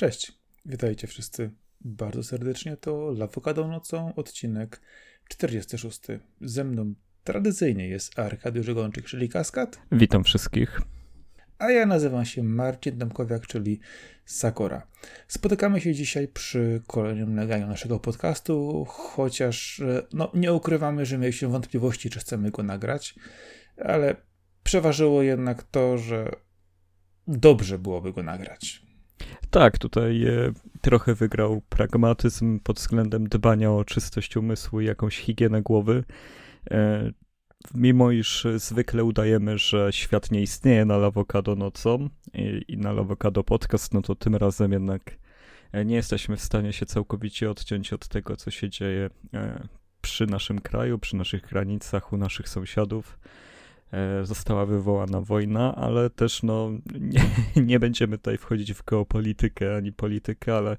Cześć, witajcie wszyscy bardzo serdecznie. To Lawokado Nocą, odcinek 46. Ze mną tradycyjnie jest Arkadiusz Żegończyk, czyli Kaskad. Witam wszystkich. A ja nazywam się Marcin Domkowiak, czyli Sakora. Spotykamy się dzisiaj przy kolejnym nagraniu naszego podcastu, chociaż e, no, nie ukrywamy, że mieliśmy wątpliwości, czy chcemy go nagrać, ale przeważyło jednak to, że dobrze byłoby go nagrać. Tak, tutaj e, trochę wygrał pragmatyzm pod względem dbania o czystość umysłu i jakąś higienę głowy. E, mimo iż zwykle udajemy, że świat nie istnieje na Lawokado nocą i, na Lawokado podcast, no to tym razem jednak e, nie jesteśmy w stanie się całkowicie odciąć od tego, co się dzieje przy naszym kraju, przy naszych granicach, u naszych sąsiadów. E, została wywołana wojna, ale też no, nie, nie, będziemy tutaj wchodzić w geopolitykę ani politykę, ale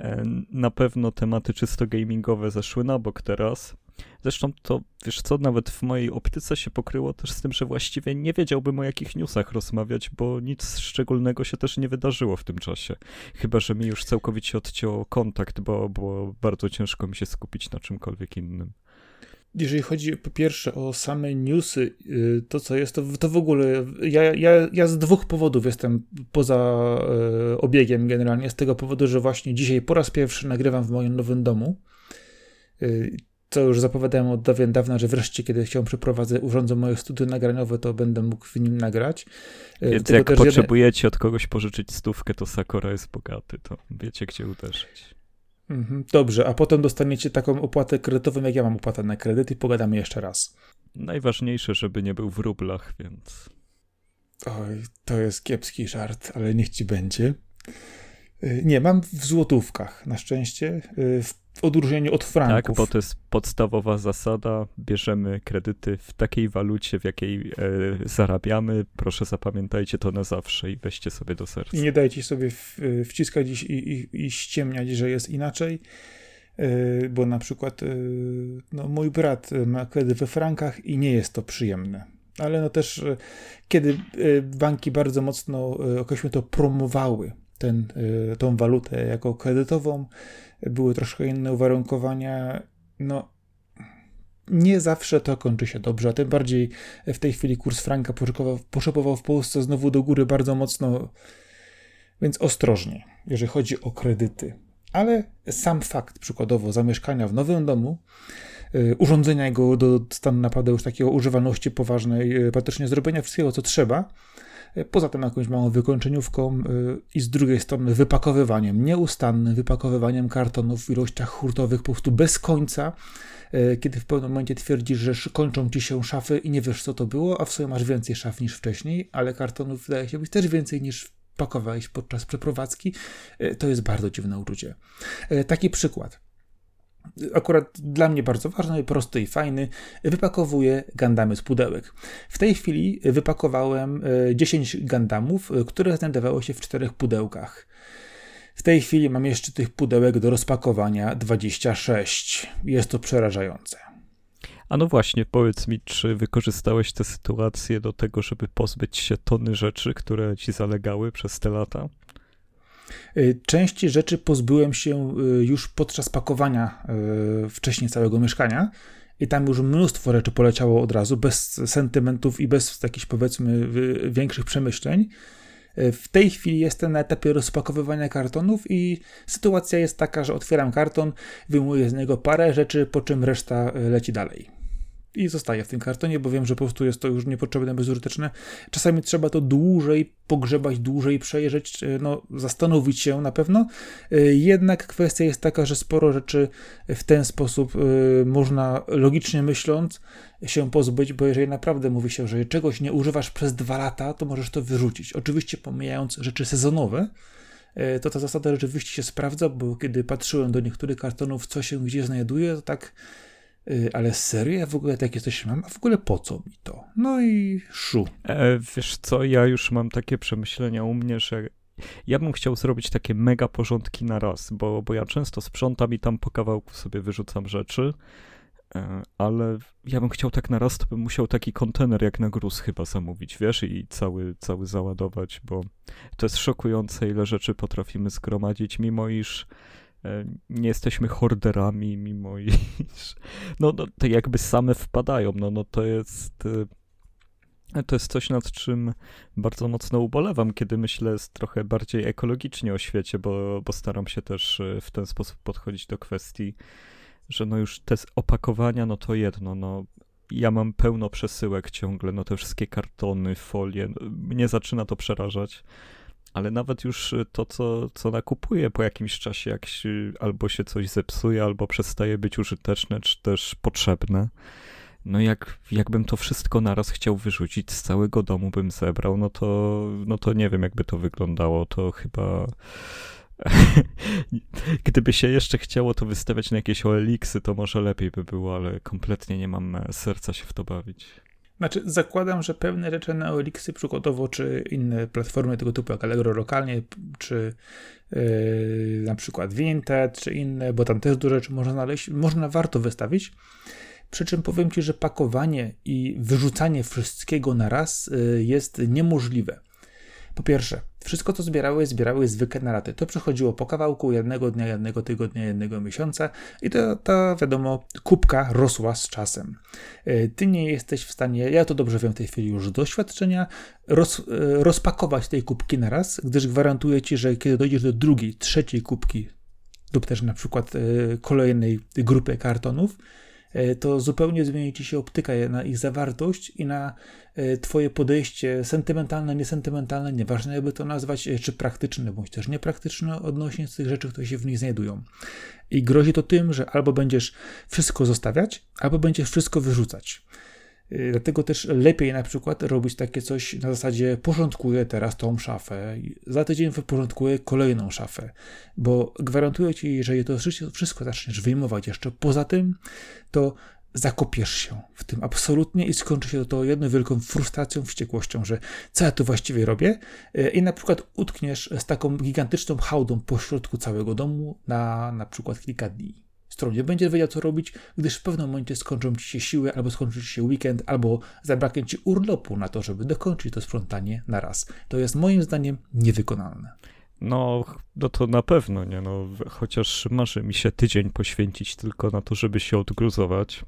e, na pewno tematy czysto gamingowe zeszły na bok teraz. Zresztą to, wiesz co, nawet w mojej optyce się pokryło też z tym, że właściwie nie wiedziałbym o jakich newsach rozmawiać, bo nic szczególnego się też nie wydarzyło w tym czasie. Chyba, że mi już całkowicie odcięło kontakt, bo było bardzo ciężko mi się skupić na czymkolwiek innym jeżeli chodzi po pierwsze o same newsy, y, to co jest, to, to w ogóle ja, ja, ja z dwóch powodów jestem poza y, obiegiem generalnie. Z tego powodu, że właśnie dzisiaj po raz pierwszy nagrywam w moim nowym domu. Y, co już zapowiadałem od dawien dawna, że wreszcie, kiedy się przeprowadzę, urządzę moje studio nagraniowe, to będę mógł w nim nagrać. Więc jak potrzebujecie od kogoś pożyczyć stówkę, to Sakura jest bogaty, to wiecie, gdzie uderzyć. Mhm, dobrze, a potem dostaniecie taką opłatę kredytową, jak ja mam opłatę na kredyt i pogadamy jeszcze raz. Najważniejsze, żeby nie był w rublach, więc... Oj, to jest kiepski żart, ale niech ci będzie. Y, nie, mam w złotówkach, na szczęście. Y, w w odróżnieniu od franków. Tak, bo to jest podstawowa zasada. Bierzemy kredyty w takiej walucie, w jakiej e, zarabiamy. Proszę zapamiętajcie to na zawsze i weźcie sobie do serca. I nie dajcie sobie w, e, wciskać i, i, i ściemniać, że jest inaczej. E, bo na przykład e, no, mój brat ma kredyt we frankach i nie jest to przyjemne. Ale no też, e, kiedy e, banki bardzo mocno, określmy to, promowały ten, tą walutę jako kredytową, były troszkę inne uwarunkowania. No, nie zawsze to kończy się dobrze, a tym bardziej w tej chwili kurs franka poszybował w Polsce znowu do góry bardzo mocno, więc ostrożnie, jeżeli chodzi o kredyty. Ale sam fakt, przykładowo, zamieszkania w nowym domu, y, urządzenia jego do stanu naprawdę już takiego używalności poważnej, y, praktycznie zrobienia wszystkiego, co trzeba, poza tym jakąś małą wykończeniówką e, i z drugiej strony wypakowywaniem, nieustannym wypakowywaniem kartonów w ilościach hurtowych po prostu bez końca, e, kiedy w pewnym momencie twierdzisz, że kończą ci się szafy i nie wiesz co to było, a w sumie masz więcej szaf niż wcześniej, ale kartonów wydaje się być też więcej niż pakowałeś podczas przeprowadzki, to jest bardzo dziwne uczucie. Taki przykład akurat dla mnie bardzo ważny, prosty i fajny, wypakowuję Gandamy z pudełek. W tej chwili wypakowałem 10 e, Gandamów, e, które znajdowały się w czterech pudełkach. W tej chwili mam jeszcze tych pudełek do rozpakowania 26. Jest to przerażające. A no właśnie, powiedz mi, czy wykorzystałeś tę sytuację do tego, żeby pozbyć się tony rzeczy, które ci zalegały przez te lata? Y, części rzeczy pozbyłem się y, już podczas pakowania y, wcześniej całego mieszkania i tam już mnóstwo rzeczy poleciało od razu, bez sentymentów i bez jakichś powiedzmy większych przemyśleń. W tej chwili jestem na etapie rozpakowywania kartonów i sytuacja jest taka, że otwieram karton, wyjmuję z niego parę rzeczy, po czym reszta leci dalej i zostaje w tym kartonie, bo wiem, że po prostu jest to już niepotrzebne, bezużyteczne. Czasami trzeba to dłużej pogrzebać, dłużej przejrzeć, e, no, zastanowić się na pewno. E, jednak kwestia jest taka, że sporo rzeczy w ten sposób e, można logicznie myśląc się pozbyć, bo jeżeli naprawdę mówi się, że czegoś nie używasz przez dwa lata, to możesz to wyrzucić. Oczywiście pomijając rzeczy sezonowe, to ta zasada rzeczywiście się sprawdza, bo kiedy patrzyłem do niektórych kartonów, co się gdzie znajduje, to tak ale serio, ja w ogóle takie coś mam, a w ogóle po co mi to? No i szu. E, wiesz co, ja już mam takie przemyślenia u mnie, że ja bym chciał zrobić takie mega porządki na raz, bo, bo ja często sprzątam i tam po kawałku sobie wyrzucam rzeczy, E, ale ja bym chciał tak na raz, to bym musiał taki kontener jak na gruz chyba zamówić, wiesz, i cały, cały załadować, bo to jest szokujące, ile rzeczy potrafimy zgromadzić, mimo iż nie jesteśmy horderami, mimo iż no, no te jakby same wpadają, no, no to jest e, to jest coś, nad czym bardzo mocno ubolewam, kiedy myślę trochę bardziej ekologicznie o świecie, bo, bo staram się też w ten sposób podchodzić do kwestii że no już te opakowania, no to jedno, no. Ja mam pełno przesyłek ciągle, no te wszystkie kartony, folie, no, mnie zaczyna to przerażać, ale nawet już to, co, co nakupuję po jakimś czasie, jak się, albo się coś zepsuje, albo przestaje być użyteczne, czy też potrzebne, no jak, jakbym to wszystko naraz chciał wyrzucić, z całego domu bym zebrał, no to, no to nie wiem, jakby to wyglądało, to chyba Gdyby się jeszcze chciało to wystawiać na jakieś OLX-y, to może lepiej by było, ale kompletnie nie mam e, serca się w to bawić. Znaczy, zakładam, że pewne rzeczy na OLX-y przykładowo, czy inne platformy tego typu jak Allegro lokalnie, czy yy, na przykład Vinted, czy inne, bo tam też dużo rzeczy można znaleźć, można warto wystawić. Przy czym powiem Ci, że pakowanie i wyrzucanie wszystkiego na raz yy, jest niemożliwe. Po pierwsze, wszystko to zbierały, zbierały zwykłe na raty. To przechodziło po kawałku jednego dnia, jednego tygodnia, jednego miesiąca i to, ta, wiadomo, kubka rosła z czasem. E, ty nie jesteś w stanie, ja to dobrze wiem w tej chwili już z doświadczenia, roz, e, rozpakować tej kubki na raz, gdyż gwarantuję ci, że kiedy dojdziesz do drugiej, trzeciej kubki lub też na przykład e, kolejnej grupy kartonów, to zupełnie zmieni ci się optyka na ich zawartość i na e, twoje podejście sentymentalne, niesentymentalne, nieważne jakby to nazwać, e, czy praktyczne, bądź też niepraktyczne odnośnie tych rzeczy, które się w nich znajdują. I grozi to tym, że albo będziesz wszystko zostawiać, albo będziesz wszystko wyrzucać. Y, dlatego też lepiej na przykład robić takie coś na zasadzie porządkuję teraz tą szafę, za tydzień wyporządkuję kolejną szafę, bo gwarantuję ci, jeżeli to wszystko zaczniesz wyjmować jeszcze. Poza tym, to zakopiesz się w tym absolutnie i skończy się to jedną wielką frustracją, wściekłością, że co ja tu właściwie robię? Y, i na przykład utkniesz z taką gigantyczną hałdą pośrodku całego domu na na przykład kilka dni którą nie będzie wiedział, co robić, gdyż w pewnym momencie skończą ci się siły, albo skończy ci się weekend, albo zabraknie ci urlopu na to, żeby dokończyć to sprzątanie na raz. To jest moim zdaniem niewykonalne. No, no to na pewno, nie no, chociaż marzy mi się tydzień poświęcić tylko na to, żeby się odgruzować,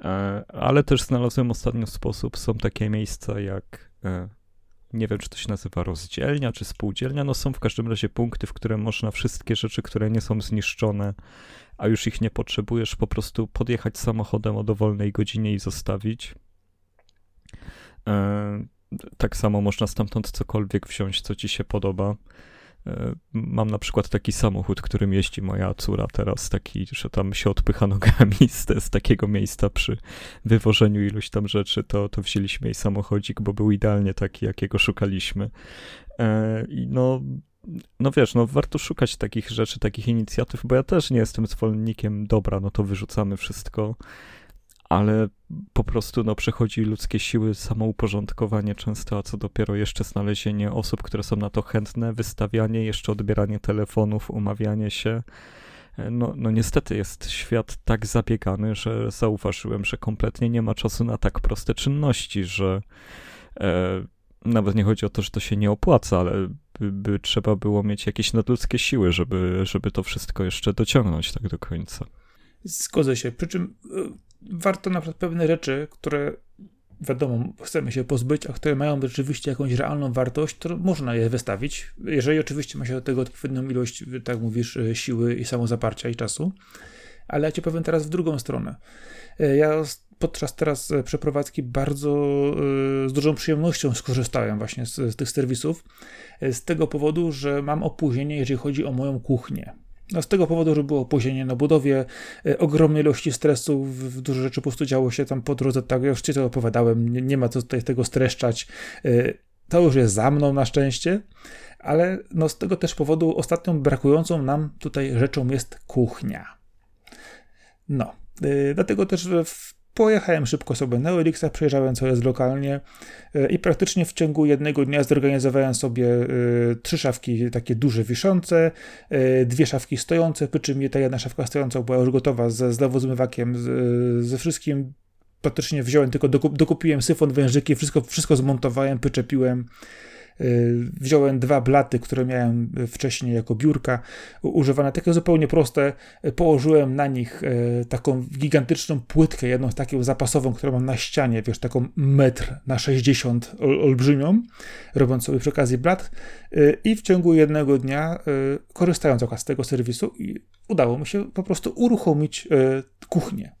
e, ale też znalazłem ostatnio sposób, są takie miejsca jak e, nie wiem, czy to się nazywa rozdzielnia, czy spółdzielnia, no są w każdym razie punkty, w które można wszystkie rzeczy, które nie są zniszczone, a już ich nie potrzebujesz, po prostu podjechać samochodem o dowolnej godzinie i zostawić. E, tak samo można stamtąd cokolwiek wziąć, co ci się podoba. E, mam na przykład taki samochód, którym jeździ moja córa teraz, taki, że tam się odpycha nogami z, z takiego miejsca przy wywożeniu iluś tam rzeczy, to, to wzięliśmy jej samochodzik, bo był idealnie taki, jakiego szukaliśmy. E, no, no wiesz, no warto szukać takich rzeczy, takich inicjatyw, bo ja też nie jestem zwolennikiem dobra, no to wyrzucamy wszystko, ale po prostu no przechodzi ludzkie siły samouporządkowanie często, a co dopiero jeszcze znalezienie osób, które są na to chętne, wystawianie, jeszcze odbieranie telefonów, umawianie się. No, no niestety jest świat tak zabiegany, że zauważyłem, że kompletnie nie ma czasu na tak proste czynności, że e, nawet nie chodzi o to, że to się nie opłaca, ale by, trzeba było mieć jakieś nadludzkie siły, żeby, żeby to wszystko jeszcze dociągnąć tak do końca. Zgodzę się. Przy czym y, warto na przykład pewne rzeczy, które wiadomo, chcemy się pozbyć, a które mają rzeczywiście jakąś realną wartość, to można je wystawić, jeżeli oczywiście ma się do tego odpowiednią ilość, tak mówisz, y, siły i samozaparcia i czasu. Ale ja ci powiem teraz w drugą stronę. Y, ja podczas teraz e, przeprowadzki bardzo e, z dużą przyjemnością skorzystałem właśnie z, z tych serwisów, e, z tego powodu, że mam opóźnienie, jeżeli chodzi o moją kuchnię. No z tego powodu, że było opóźnienie na budowie, ogromne ilości stresu, dużo rzeczy po prostu działo się tam po drodze, tak, już ci to opowiadałem, nie, nie ma co tutaj tego streszczać. To już jest za mną na szczęście, ale no z tego też powodu ostatnią brakującą nam tutaj rzeczą jest kuchnia. No, dlatego też w Pojechałem szybko sobie na Elixa, przejrzałem co jest lokalnie e, i praktycznie w ciągu jednego dnia zorganizowałem sobie e, trzy szafki takie duże wiszące, dwie szafki stojące, przy czym ta jedna szafka stojąca była już gotowa ze zlewozmywakiem, ze wszystkim. Praktycznie wziąłem, tylko dokupiłem syfon, wężyki, wszystko, wszystko zmontowałem, wyczepiłem. Y, wziąłem dwa blaty, które miałem wcześniej jako biurka, używane takie zupełnie proste. Położyłem na nich y, taką gigantyczną płytkę, jedną taką zapasową, którą mam na ścianie, wiesz, taką metr na 60 olbrzymią, robiąc sobie przy okazji blat. Y, I w ciągu jednego dnia, korzystając z tego serwisu, udało mi się po prostu uruchomić kuchnię.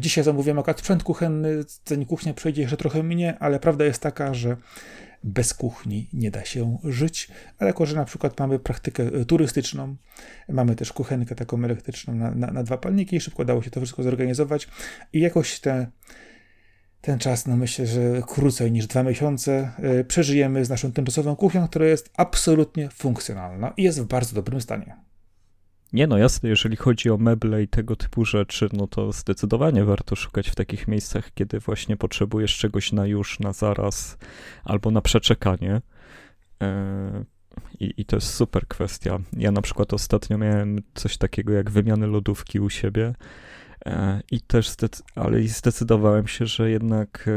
Dzisiaj zamówiłem akurat sprzęt kuchenny, zanim kuchnia przejdzie jeszcze trochę mnie, ale prawda jest taka, że bez kuchni nie da się żyć, ale jako, że na przykład mamy praktykę e, turystyczną, mamy też kuchenkę taką elektryczną na, na, na dwa palniki, szybko dało się to wszystko zorganizować i jakoś te, ten czas, no myślę, że krócej niż dwa miesiące e, przeżyjemy z naszą tymczasową kuchnią, która jest absolutnie funkcjonalna i jest w bardzo dobrym stanie. Nie no, jasne, jeżeli chodzi o meble i tego typu rzeczy, no to zdecydowanie warto szukać w takich miejscach, kiedy właśnie potrzebujesz czegoś na już, na zaraz albo na przeczekanie. E, I, I to jest super kwestia. Ja na przykład ostatnio miałem coś takiego jak wymiany lodówki u siebie I też, ale zdecydowałem się, że jednak e,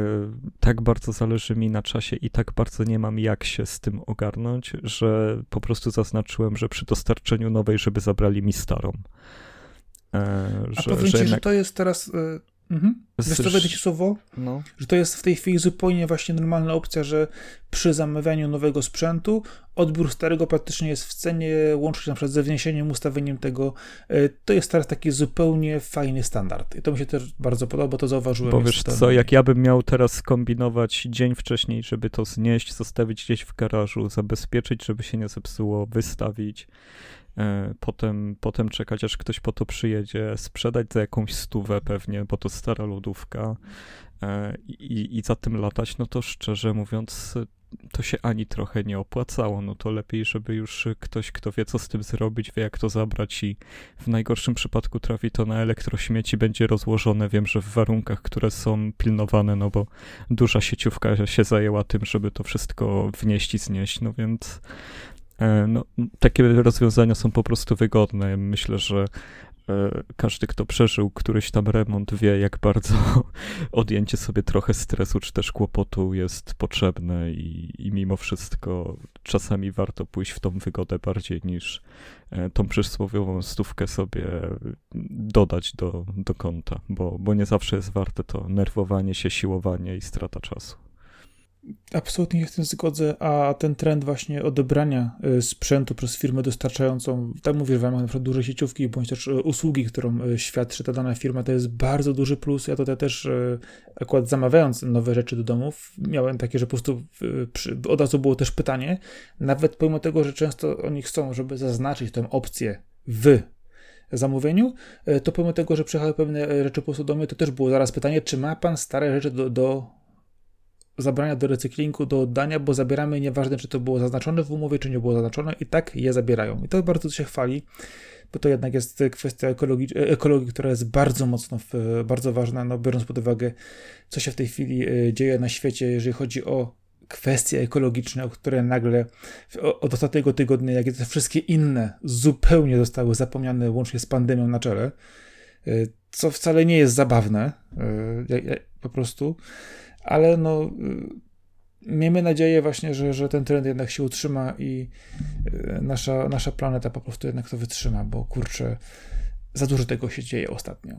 tak bardzo zależy mi na czasie i tak bardzo nie mam jak się z tym ogarnąć, że po prostu zaznaczyłem, że przy dostarczeniu nowej, żeby zabrali mi starą. E, A że, powiem że ci, jednak... że to jest teraz Mhm. Wiesz co, ci słowo? No. Że to jest w tej chwili zupełnie właśnie normalna opcja, że przy zamawianiu nowego sprzętu odbiór starego praktycznie jest w cenie, łącznie na przykład ze wniesieniem, ustawieniem tego. E, to jest teraz taki zupełnie fajny standard. I to mi się też bardzo podoba, bo to zauważyłem. Bo wiesz co, jak ja bym miał teraz kombinować dzień wcześniej, żeby to znieść, zostawić gdzieś w garażu, zabezpieczyć, żeby się nie zepsuło, wystawić, potem, potem czekać, aż ktoś po to przyjedzie, sprzedać za jakąś stówę pewnie, bo to stara lodówka e, i, i za tym latać, no to szczerze mówiąc, to się ani trochę nie opłacało. No to lepiej, żeby już ktoś, kto wie, co z tym zrobić, wie, jak to zabrać i w najgorszym przypadku trafi to na elektrośmieci, będzie rozłożone. Wiem, że w warunkach, które są pilnowane, no bo duża sieciówka się zajęła tym, żeby to wszystko wnieść i znieść, no więc E, no, takie rozwiązania są po prostu wygodne. Myślę, że e, każdy, kto przeżył któryś tam remont, wie, jak bardzo odjęcie sobie trochę stresu czy też kłopotu jest potrzebne, i, i mimo wszystko czasami warto pójść w tą wygodę bardziej niż e, tą przysłowiową stówkę sobie dodać do, do konta, bo, bo nie zawsze jest warte to nerwowanie się, siłowanie i strata czasu. Absolutnie się z tym zgodzę, a ten trend właśnie odebrania y, sprzętu przez firmę dostarczającą, tak mówię, ramach na przykład dużej sieciówki, bądź też y, usługi, którą y, świadczy ta dana firma, to jest bardzo duży plus. Ja tutaj też akurat zamawiając nowe rzeczy do domów, miałem takie, że po prostu od razu było też pytanie, nawet pomimo tego, że często oni chcą, żeby zaznaczyć tę opcję w zamówieniu, to pomimo tego, że przyjechały pewne rzeczy po prostu do mnie, to też było zaraz pytanie, czy ma pan stare rzeczy do, do zabrania do recyklingu, do oddania, bo zabieramy, nieważne czy to było zaznaczone w umowie, czy nie było zaznaczone, i tak je zabierają. I to bardzo się chwali, bo to jednak jest kwestia ekologii, ekologii która jest bardzo mocno, bardzo ważna, no, biorąc pod uwagę, co się w tej chwili e, dzieje na świecie, jeżeli chodzi o kwestie ekologiczne, które nagle od ostatniego tygodnia, jak i te wszystkie inne, zupełnie zostały zapomniane łącznie z pandemią na czele, e, co wcale nie jest zabawne, e, po prostu ale no y, miejmy nadzieję właśnie, że, że ten trend jednak się utrzyma i y, nasza, nasza planeta po prostu jednak to wytrzyma, bo kurczę, za dużo tego się dzieje ostatnio.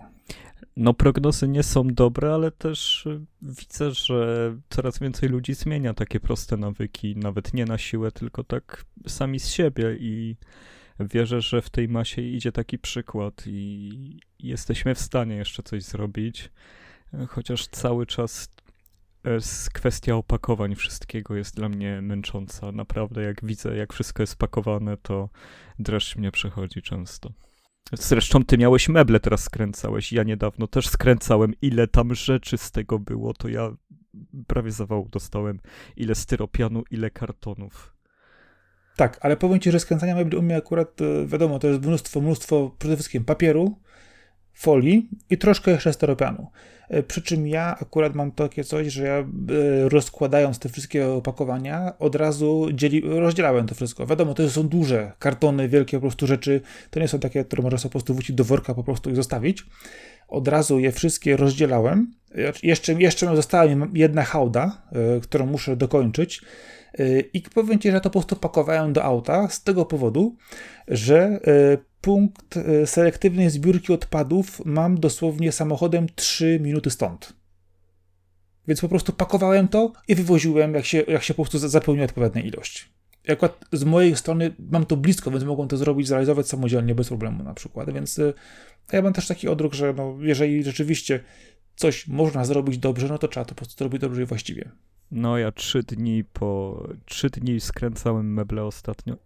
No, prognozy nie są dobre, ale też y, widzę, że coraz więcej ludzi zmienia takie proste nawyki, nawet nie na siłę, tylko tak sami z siebie i wierzę, że w tej masie idzie taki przykład i jesteśmy w stanie jeszcze coś zrobić, chociaż cały czas kwestia opakowań wszystkiego jest dla mnie męcząca. Naprawdę, jak widzę, jak wszystko jest pakowane, to dreszcz mnie przechodzi często. Zresztą ty miałeś meble, teraz skręcałeś. Ja niedawno też skręcałem. Ile tam rzeczy z tego było, to ja prawie zawału dostałem. Ile styropianu, ile kartonów. Tak, ale powiem ci, że skręcania mebli u mnie akurat, e, wiadomo, to jest mnóstwo, mnóstwo przede wszystkim papieru, folii i troszkę jeszcze steropianu. E, przy czym ja akurat mam takie coś, że ja e, rozkładając te wszystkie opakowania, od razu dzieli, rozdzielałem to wszystko. Wiadomo, to są duże kartony, wielkie po prostu rzeczy. To nie są takie, które można sobie po prostu wrócić do worka po prostu i zostawić. Od razu je wszystkie rozdzielałem. Jeszcze, jeszcze została mi jedna hałda, e, którą muszę dokończyć. I powiem Ci, że to po prostu pakowałem do auta z tego powodu, że punkt e, selektywnej zbiórki odpadów mam dosłownie samochodem 3 minuty stąd. Więc po prostu pakowałem to i wywoziłem, jak się, jak się po prostu zapełni odpowiednia ilość. Akurat z mojej strony mam to blisko, więc mogą to zrobić, zrealizować samodzielnie, bez problemu na przykład. Więc e, ja mam też taki odruch, że no, jeżeli rzeczywiście coś można zrobić dobrze, no to trzeba to po prostu zrobić dobrze i właściwie. No ja trzy dni po, trzy dni skręcałem meble ostatnio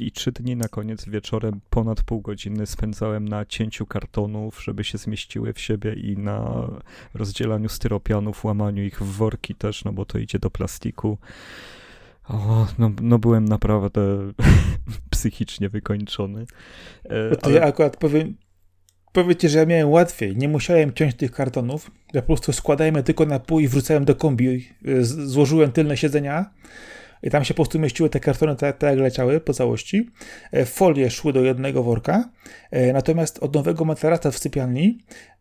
i, trzy dni na koniec wieczorem ponad pół godziny spędzałem na cięciu kartonów, żeby się zmieściły w siebie i na rozdzielaniu styropianów, łamaniu ich w worki też, no bo to idzie do plastiku. O, no, no byłem naprawdę psychicznie wykończony. E, to ale... ja akurat powiem, powiecie, że ja miałem łatwiej. Nie musiałem ciąć tych kartonów. Ja po prostu składałem je tylko na pół i wrzucałem do kombi. Złożyłem tylne siedzenia i tam się po prostu mieściły te kartony tak, tak jak leciały po całości. E, folie szły do jednego worka. E, natomiast od nowego materaca w sypialni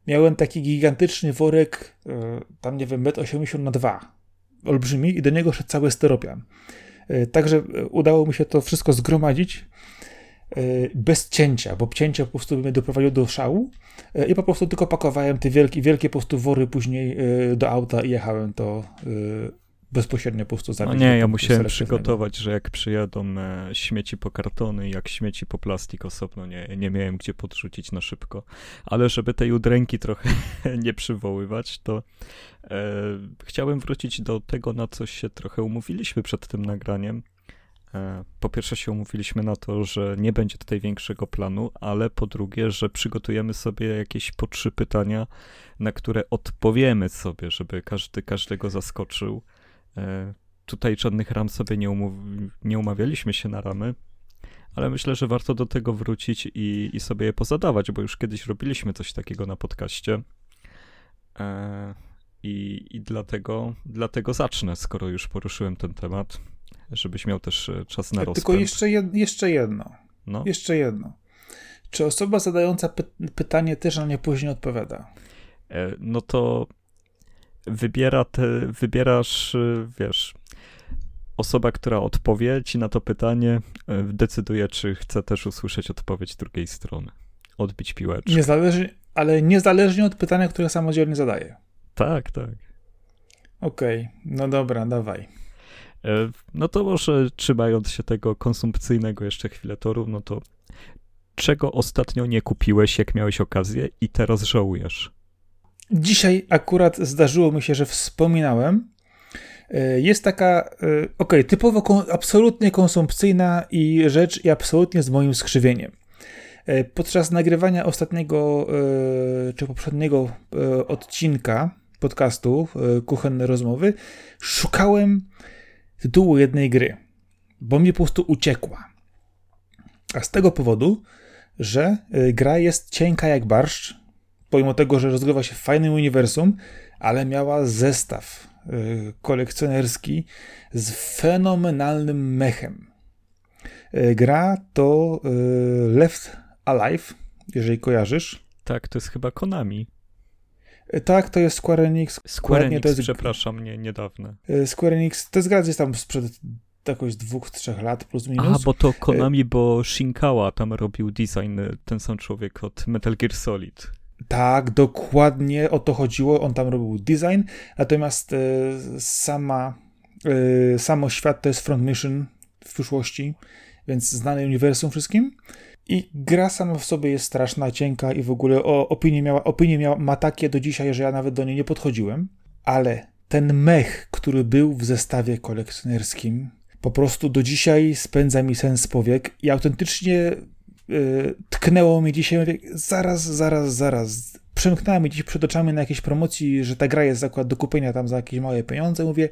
miałem taki gigantyczny worek, e, tam nie wiem, 1,80 m na 2 olbrzymi i do niego szedł cały styropian. Także udało mi się to wszystko zgromadzić Y, bez cięcia, bo cięcie po prostu mnie doprowadziło do szału y, i po prostu tylko pakowałem te wielkie, wielkie po prostu wory później y, do auta i jechałem to bezpośrednio po prostu zabić. No nie, ja musiałem przygotować, że jak przyjadą e, śmieci po kartony, jak śmieci po plastik osobno, nie, nie miałem gdzie podrzucić na szybko. Ale żeby tej udręki trochę nie przywoływać, to e, chciałem wrócić do tego, na co się trochę umówiliśmy przed tym nagraniem, E, po pierwsze się umówiliśmy na to, że nie będzie tutaj większego planu, ale po drugie, że przygotujemy sobie jakieś po trzy pytania, na które odpowiemy sobie, żeby każdy każdego zaskoczył. E, tutaj żadnych ram sobie nie, umów- nie umawialiśmy się na ramy, ale myślę, że warto do tego wrócić i, i sobie je pozadawać, bo już kiedyś robiliśmy coś takiego na podcaście. E, I, i dlatego, dlatego zacznę, skoro już poruszyłem ten temat żebyś miał też e, czas na rozpęd. Tylko jeszcze, jed, jeszcze jedno. No. Jeszcze jedno. Czy osoba zadająca py pytanie też na nie później odpowiada? E, no to wybiera te, wybierasz, e, wiesz, osoba, która odpowie ci na to pytanie, decyduje, czy chce też usłyszeć odpowiedź drugiej strony. Odbić piłeczkę. Niezależnie, ale niezależnie od pytania, które samodzielnie zadaje. Tak, tak. Okej, okay. no dobra, dawaj. E, no to może trzymając się tego konsumpcyjnego jeszcze chwilę toru, no to czego ostatnio nie kupiłeś, jak miałeś okazję i teraz żałujesz? Dzisiaj akurat zdarzyło mi się, że wspominałem. E, jest taka, e, ok, typowo absolutnie konsumpcyjna i rzecz i absolutnie z moim skrzywieniem. Podczas nagrywania ostatniego czy poprzedniego odcinka podcastu Kuchenne Rozmowy szukałem tytułu jednej gry, bo mi po prostu uciekła. A z tego powodu, że y, gra jest cienka jak barszcz, pomimo tego, że rozgrywa się w fajnym uniwersum, ale miała zestaw y, kolekcjonerski z fenomenalnym mechem. Y, gra to Left Alive, jeżeli kojarzysz. Tak, to jest chyba Konami. Tak, to jest Square Enix. Square Enix, to jest... przepraszam, nie, niedawne. E, Square Enix, to jest gra gdzieś tam sprzed jakoś dwóch, trzech lat plus minus. A, bo to Konami, bo Shinkawa tam robił design, ten sam człowiek od Metal Gear Solid. Tak, dokładnie o to chodziło, on tam robił design, natomiast e, sama, e, samo świat to jest Front Mission w przyszłości, więc znane uniwersum wszystkim. I gra sama w sobie jest straszna, cienka i w ogóle o, opinie, miała, opinie miała, ma takie do dzisiaj, że ja nawet do niej nie podchodziłem. Ale ten mech, który był w zestawie kolekcjonerskim, po prostu do dzisiaj spędza mi sens powiek i autentycznie yy, tknęło mi dzisiaj, mówię, zaraz, zaraz, zaraz. Przemknęła mi dziś przed oczami na jakiejś promocji, że ta gra jest akurat do kupienia tam za jakieś małe pieniądze. Mówię,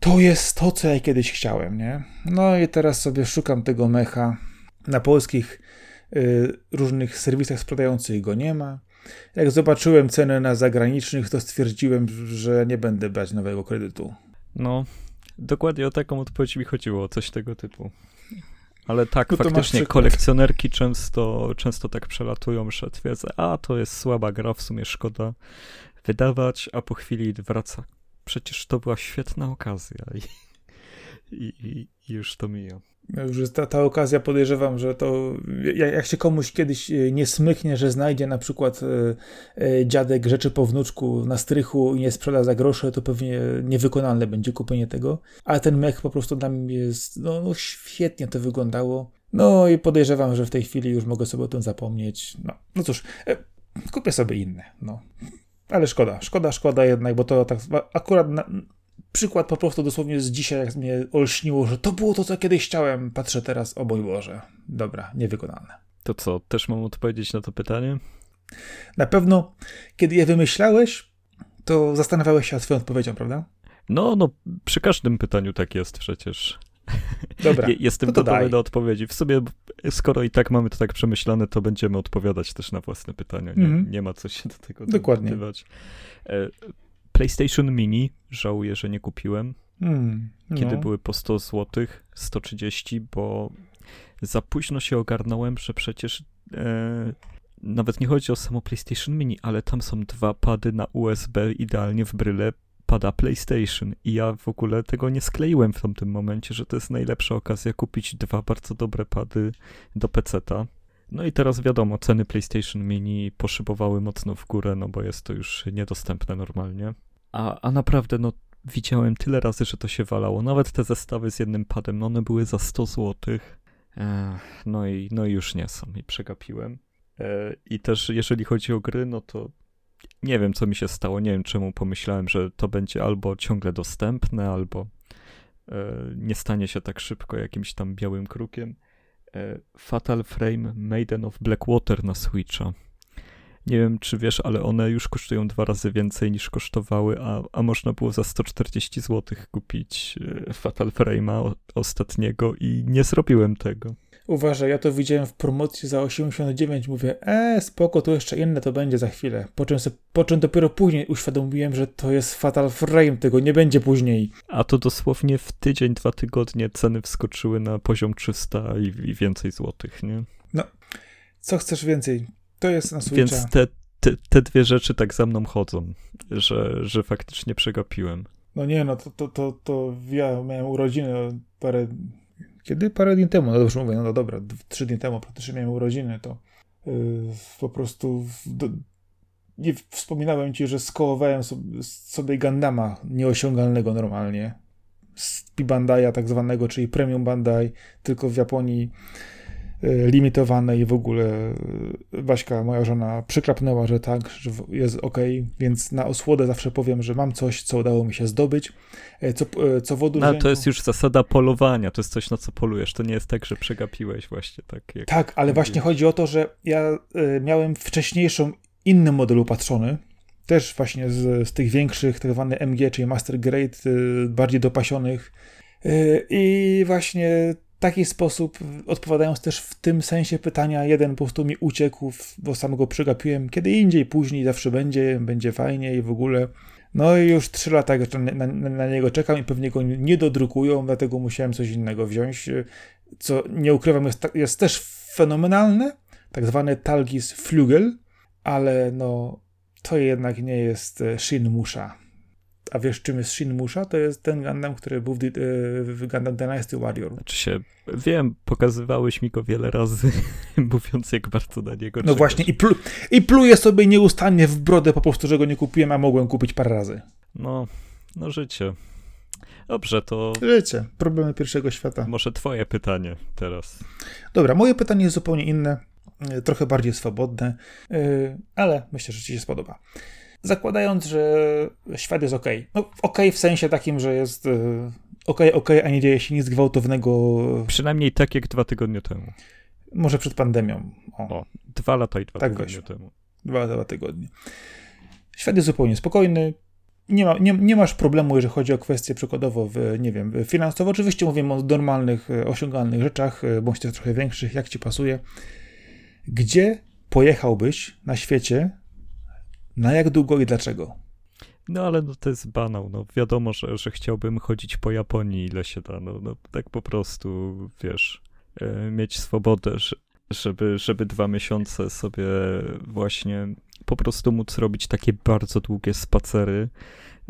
to jest to, co ja kiedyś chciałem, nie? No i teraz sobie szukam tego mecha na polskich różnych serwisach sprzedających go nie ma. Jak zobaczyłem cenę na zagranicznych, to stwierdziłem, że nie będę brać nowego kredytu. No, dokładnie o taką odpowiedź mi chodziło, coś tego typu. Ale tak, no faktycznie kolekcjonerki często, często tak przelatują, że twierdzę, a to jest słaba gra, w sumie szkoda wydawać, a po chwili wraca. Przecież to była świetna okazja i, i, i już to mija. Już ta, ta okazja podejrzewam, że to jak, się komuś kiedyś e, nie smyknie, że znajdzie na przykład e, e, dziadek rzeczy po wnuczku na strychu i nie sprzeda za grosze, to pewnie niewykonalne będzie kupienie tego. Ale ten mech po prostu dla mnie jest, no, no świetnie to wyglądało. No i podejrzewam, że w tej chwili już mogę sobie o tym zapomnieć. No, no cóż, kupię sobie inne, no. Ale szkoda, szkoda, szkoda jednak, bo to tak akurat na, przykład po prostu dosłownie z dzisiaj, jak mnie olśniło, że to było to, co kiedyś chciałem. Patrzę teraz, o mój Boże. Dobra, niewykonalne. To co, też mam odpowiedzieć na to pytanie? Na pewno, kiedy je wymyślałeś, to zastanawiałeś się nad swoją odpowiedzią, prawda? No, no, przy każdym pytaniu tak jest przecież. Dobra, Jestem to gotowy do odpowiedzi. W sumie, skoro i tak mamy to tak przemyślane, to będziemy odpowiadać też na własne pytania. Nie, mm -hmm. nie ma co się do tego Dokładnie. PlayStation Mini, żałuję, że nie kupiłem. Hmm, no. Kiedy były po 100 zł, 130, bo za późno się ogarnąłem, że przecież e, nawet nie chodzi o samo PlayStation Mini, ale tam są dwa pady na USB idealnie w bryle pada PlayStation i ja w ogóle tego nie skleiłem w tamtym momencie, że to jest najlepsza okazja kupić dwa bardzo dobre pady do PC-ta. No i teraz wiadomo, ceny PlayStation Mini poszybowały mocno w górę, no bo jest to już niedostępne normalnie. A, a naprawdę, no widziałem tyle razy, że to się walało. Nawet te zestawy z jednym padem, no one były za 100 zł. no, i, no i już nie są i przegapiłem. E, I też jeżeli chodzi o gry, no to nie wiem, co mi się stało. Nie wiem, czemu pomyślałem, że to będzie albo ciągle dostępne, albo e, nie stanie się tak szybko jakimś tam białym krukiem. E, Fatal Frame Maiden of Blackwater na Switcha. Nie wiem, czy wiesz, ale one już kosztują dwa razy więcej niż kosztowały, a, a można było za 140 zł kupić e, Fatal Frame'a ostatniego i nie zrobiłem tego. Uważaj, ja to widziałem w promocji za 89, mówię, e, spoko, to jeszcze inne to będzie za chwilę. Po czym, se, po czym dopiero później uświadomiłem, że to jest Fatal Frame, tego nie będzie później. A to dosłownie w tydzień, dwa tygodnie ceny wskoczyły na poziom 300 i, i więcej złotych, nie? No, co chcesz więcej? To jest na Switcha. Więc te, te, te dwie rzeczy tak za mną chodzą, że, że faktycznie przegapiłem. No nie, no to, to, to, to ja miałem urodziny parę... Kiedy? Parę dni temu, no dobrze mówię, no dobra, trzy dni temu praktycznie miałem urodziny, to yy, po prostu do, nie wspominałem ci, że skołowałem sobie, sobie Gandama nieosiągalnego normalnie z Bandai'a tak zwanego, czyli Premium Bandai, tylko w Japonii limitowane i w ogóle e, Waśka, moja żona, przyklapnęła, że tak, że jest ok, więc na osłodę zawsze powiem, że mam coś, co udało mi się zdobyć, e, co, co wodu... No, to jest już zasada polowania, to jest coś, na co polujesz, to nie jest tak, że przegapiłeś właśnie tak. Tak, ale właśnie chodzi o to, że ja miałem wcześniejszą inny model upatrzony, też właśnie z, z tych większych, tak zwany MG, czyli Master Grade, bardziej dopasionych. I właśnie taki sposób, odpowiadając też w tym sensie pytania, jeden po prostu mi uciekł, bo sam go przegapiłem. Kiedy indziej, później zawsze będzie, będzie fajnie i w ogóle. No i już trzy lata na, na, na, niego czekam i pewnie go nie dodrukują, dlatego musiałem coś innego wziąć, co nie ukrywam jest, jest też fenomenalne, tak zwane Talgis Flügel, ale no to jednak nie jest e, Shin Musha. A wiesz, czym jest Shin Musha? To jest ten Gundam, który był w, e, w Gundam Dynasty Warrior. Znaczy się, wiem, pokazywałeś mi go wiele razy, mówiąc jak bardzo na niego No czekasz. właśnie, i, plu, i pluję sobie nieustannie w brodę po prostu, że go nie kupiłem, a mogłem kupić parę razy. No, no życie. Dobrze, to... Życie, problemy pierwszego świata. Może twoje pytanie teraz. Dobra, moje pytanie jest zupełnie inne, e, trochę bardziej swobodne, e, ale myślę, że ci się spodoba zakładając, że świat jest ok. No, ok w sensie takim, że jest ok, e, ok, a nie dzieje się nic gwałtownego. Przynajmniej tak jak dwa tygodnie temu. Może przed pandemią. O, o dwa lata i dwa tak tygodnie temu. Dwa, dwa tygodnie. Świat jest zupełnie spokojny. Nie, ma, nie, nie masz problemu, jeżeli chodzi o kwestie przykładowo, w, nie wiem, finansowo. Oczywiście mówimy o normalnych, e, osiągalnych rzeczach, e, bądź też trochę większych, jak ci pasuje. Gdzie pojechałbyś na świecie, na jak długo i dlaczego? No ale no, to jest banał, no wiadomo, że, że chciałbym chodzić po Japonii ile się da, no, no tak po prostu, wiesz, e, mieć swobodę, żeby, żeby dwa miesiące sobie właśnie po prostu móc robić takie bardzo długie spacery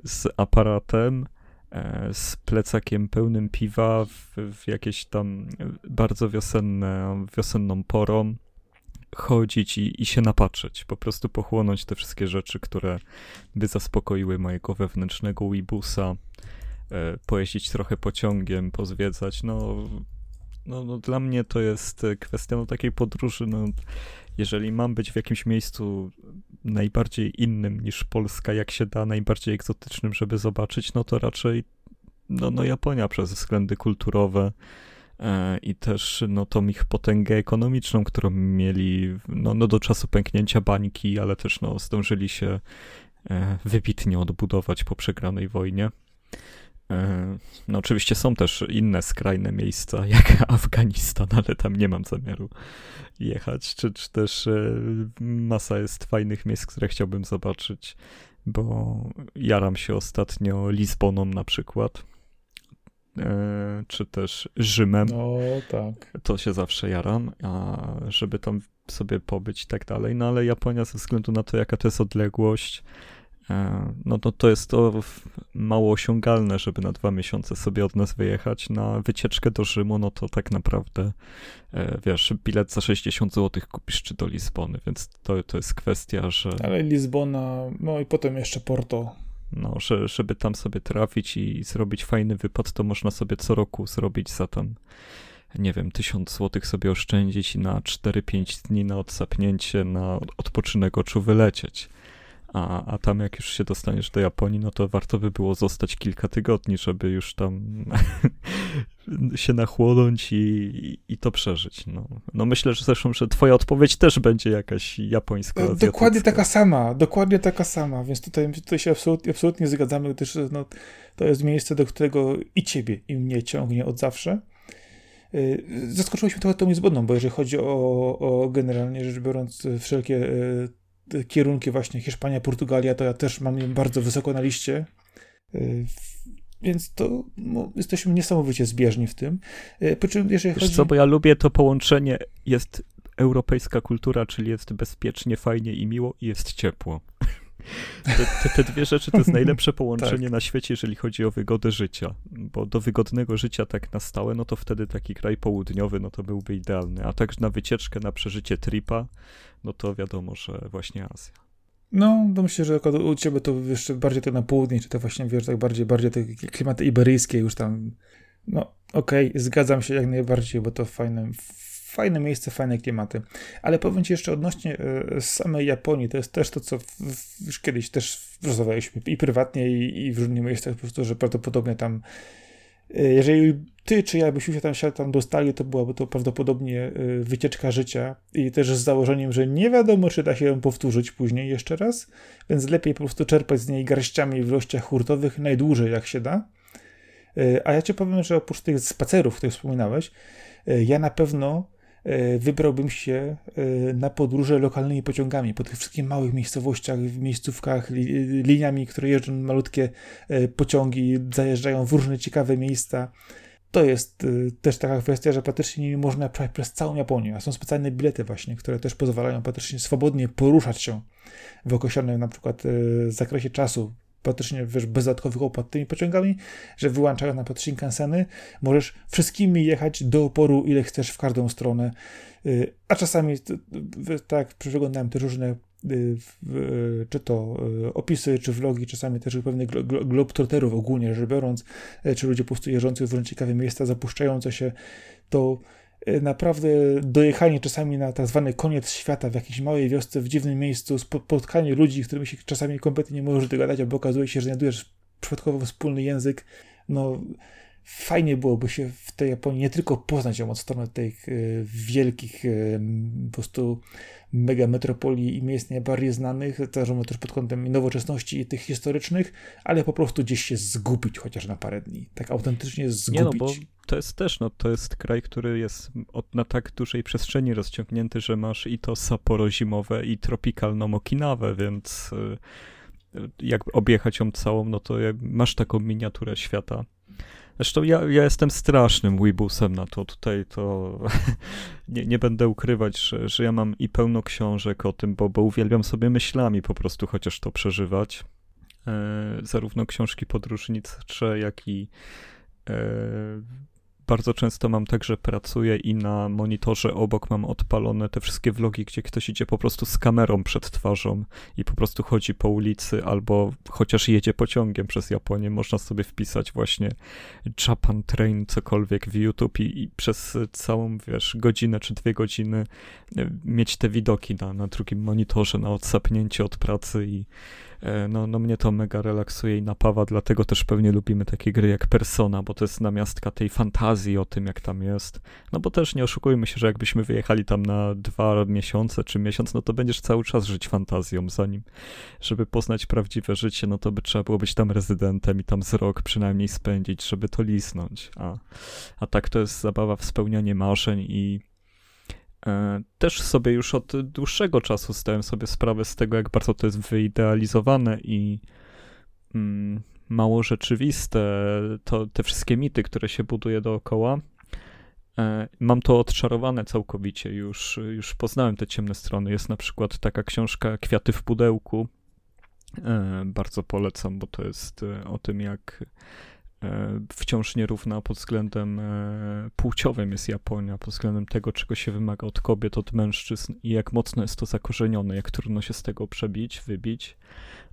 z aparatem, e, z plecakiem pełnym piwa w, w jakieś tam bardzo wiosenne, wiosenną porą, chodzić i, i się napatrzeć, po prostu pochłonąć te wszystkie rzeczy, które by zaspokoiły mojego wewnętrznego wibusa, e, pojeździć trochę pociągiem, pozwiedzać, no, no, no dla mnie to jest kwestia no, takiej podróży, no jeżeli mam być w jakimś miejscu najbardziej innym niż Polska, jak się da, najbardziej egzotycznym, żeby zobaczyć, no to raczej no, no Japonia przez względy kulturowe e, i też no, tą ich potęgę ekonomiczną, którą mieli no, no do czasu pęknięcia bańki, ale też no, zdążyli się e, wybitnie odbudować po przegranej wojnie. E, no oczywiście są też inne skrajne miejsca, jak Afganistan, ale tam nie mam zamiaru jechać, czy, czy też e, masa jest fajnych miejsc, które chciałbym zobaczyć, bo jaram się ostatnio Lizboną na przykład, e, czy też Rzymem. No tak. To się zawsze jaram, a żeby tam sobie pobyć i tak dalej, no ale Japonia ze względu na to, jaka to jest odległość, E, no to, to jest to mało osiągalne, żeby na dwa miesiące sobie od nas wyjechać. Na wycieczkę do Rzymu, no to tak naprawdę, e, wiesz, bilet za 60 zł kupisz czy do Lizbony, więc to, to jest kwestia, że... Ale Lizbona, no i potem jeszcze Porto. No, że, żeby tam sobie trafić i zrobić fajny wypad, to można sobie co roku zrobić za tam nie wiem, 1000 zł sobie oszczędzić i na 4-5 dni na odsapnięcie, na odpoczynek oczu wylecieć. A, a tam jak już się dostaniesz do Japonii, no to warto by było zostać kilka tygodni, żeby już tam się nachłonąć i, i, to przeżyć. No. no myślę, że zresztą, że twoja odpowiedź też będzie jakaś japońska. E, dokładnie taka sama, dokładnie taka sama, więc tutaj, tutaj się absolutnie, absolutnie zgadzamy, gdyż no, to jest miejsce, do którego i ciebie, i mnie ciągnie od zawsze. E, zaskoczyłeś mnie trochę tą niezgodną, bo jeżeli chodzi o, o generalnie rzecz biorąc wszelkie e, kierunki właśnie Hiszpania, Portugalia, to ja też mam je bardzo wysoko na liście. Y, więc to no, jesteśmy niesamowicie zbieżni w tym. Y, po czym, jeżeli Wiesz chodzi... co, bo ja lubię to połączenie, jest europejska kultura, czyli jest bezpiecznie, fajnie i miło i jest ciepło. Te, te, te, dwie rzeczy to jest najlepsze połączenie tak. na świecie, jeżeli chodzi o wygodę życia, bo do wygodnego życia tak na stałe, no to wtedy taki kraj południowy, no to byłby idealny, a tak na wycieczkę, na przeżycie tripa, no to wiadomo, że właśnie Azja. No, to myślę, że u ciebie to jeszcze bardziej to na południe, czy to właśnie, wiesz, tak bardziej, bardziej te klimaty iberyjskie już tam, no okej, okay, zgadzam się jak najbardziej, bo to fajne, fajne miejsce, fajne klimaty. Ale powiem ci jeszcze odnośnie y, samej Japonii, to jest też to, co już kiedyś też rozmawialiśmy i prywatnie, i, i w różnych miejscach, po prostu, że prawdopodobnie tam jeżeli ty czy ja byśmy się tam, się tam dostali, to byłaby to prawdopodobnie y, wycieczka życia i też z założeniem, że nie wiadomo, czy da się ją powtórzyć później jeszcze raz, więc lepiej po prostu czerpać z niej garściami w ilościach hurtowych najdłużej jak się da. A ja ci powiem, że oprócz tych spacerów, które wspominałeś, ja na pewno E, wybrałbym się e, na podróże lokalnymi pociągami po tych wszystkich małych miejscowościach, miejscówkach, liniami, które jeżdżą malutkie e, pociągi, zajeżdżają w różne ciekawe miejsca. To jest też taka kwestia, że praktycznie nimi można przejść przez całą Japonię, a są specjalne bilety właśnie, które też pozwalają praktycznie swobodnie poruszać się w określonym na przykład zakresie czasu praktycznie wiesz, bez dodatkowych opłat tymi pociągami, że wyłączają na przykład Shinkanseny, możesz wszystkimi jechać do oporu, ile chcesz w każdą stronę, y, a czasami, tak, przeglądałem te różne y, czy to y, opisy, czy vlogi, czasami też pewnych globtroterów ogólnie rzecz biorąc, czy ludzie po prostu jeżdżących w różne ciekawe miejsca, zapuszczające się, to naprawdę dojechanie czasami na tak zwany koniec świata w jakiejś małej wiosce, w dziwnym miejscu, spotkanie ludzi, z którymi się czasami kompletnie nie możesz dogadać, albo okazuje się, że znajdujesz przypadkowo wspólny język, no fajnie byłoby się w tej Japonii nie tylko poznać ją od strony tych y, wielkich y, po prostu mega metropolii i miejsc najbardziej znanych, zarówno też pod kątem nowoczesności i tych historycznych, ale po prostu gdzieś się zgubić chociaż na parę dni. Tak autentycznie zgubić. Nie no, bo to jest też, no to jest kraj, który jest od, na tak dużej przestrzeni rozciągnięty, że masz i to Sapporo zimowe i tropikalną Okinawę, więc y, jak objechać ją całą, no to masz taką miniaturę świata. Zresztą ja, ja jestem strasznym weebusem na to. Tutaj to nie, nie będę ukrywać, że, że ja mam i pełno książek o tym, bo, bo uwielbiam sobie myślami po prostu chociaż to przeżywać. E, zarówno książki podróżnicze, jak i e, bardzo często mam tak, że pracuję i na monitorze obok mam odpalone te wszystkie vlogi, gdzie ktoś idzie po prostu z kamerą przed twarzą i po prostu chodzi po ulicy albo chociaż jedzie pociągiem przez Japonię. Można sobie wpisać właśnie Japan Train, cokolwiek w YouTube i, i przez całą, wiesz, godzinę czy dwie godziny e, mieć te widoki na, na drugim monitorze, na odsapnięcie od pracy i no, no mnie to mega relaksuje i napawa, dlatego też pewnie lubimy takie gry jak Persona, bo to jest namiastka tej fantazji o tym, jak tam jest. No bo też nie oszukujmy się, że jakbyśmy wyjechali tam na dwa miesiące czy miesiąc, no to będziesz cały czas żyć fantazją, zanim, żeby poznać prawdziwe życie, no to by trzeba było być tam rezydentem i tam z rok przynajmniej spędzić, żeby to lisnąć. A, a tak to jest zabawa w spełnianie marzeń i E, też sobie już od dłuższego czasu zdałem sobie sprawę z tego, jak bardzo to jest wyidealizowane i mm, mało rzeczywiste, to, te wszystkie mity, które się buduje dookoła. E, mam to odczarowane całkowicie, już, już poznałem te ciemne strony. Jest na przykład taka książka Kwiaty w pudełku. E, bardzo polecam, bo to jest o tym, jak E, wciąż nierówna pod względem e, płciowym jest Japonia, pod względem tego, czego się wymaga od kobiet, od mężczyzn i jak mocno jest to zakorzenione, jak trudno się z tego przebić, wybić.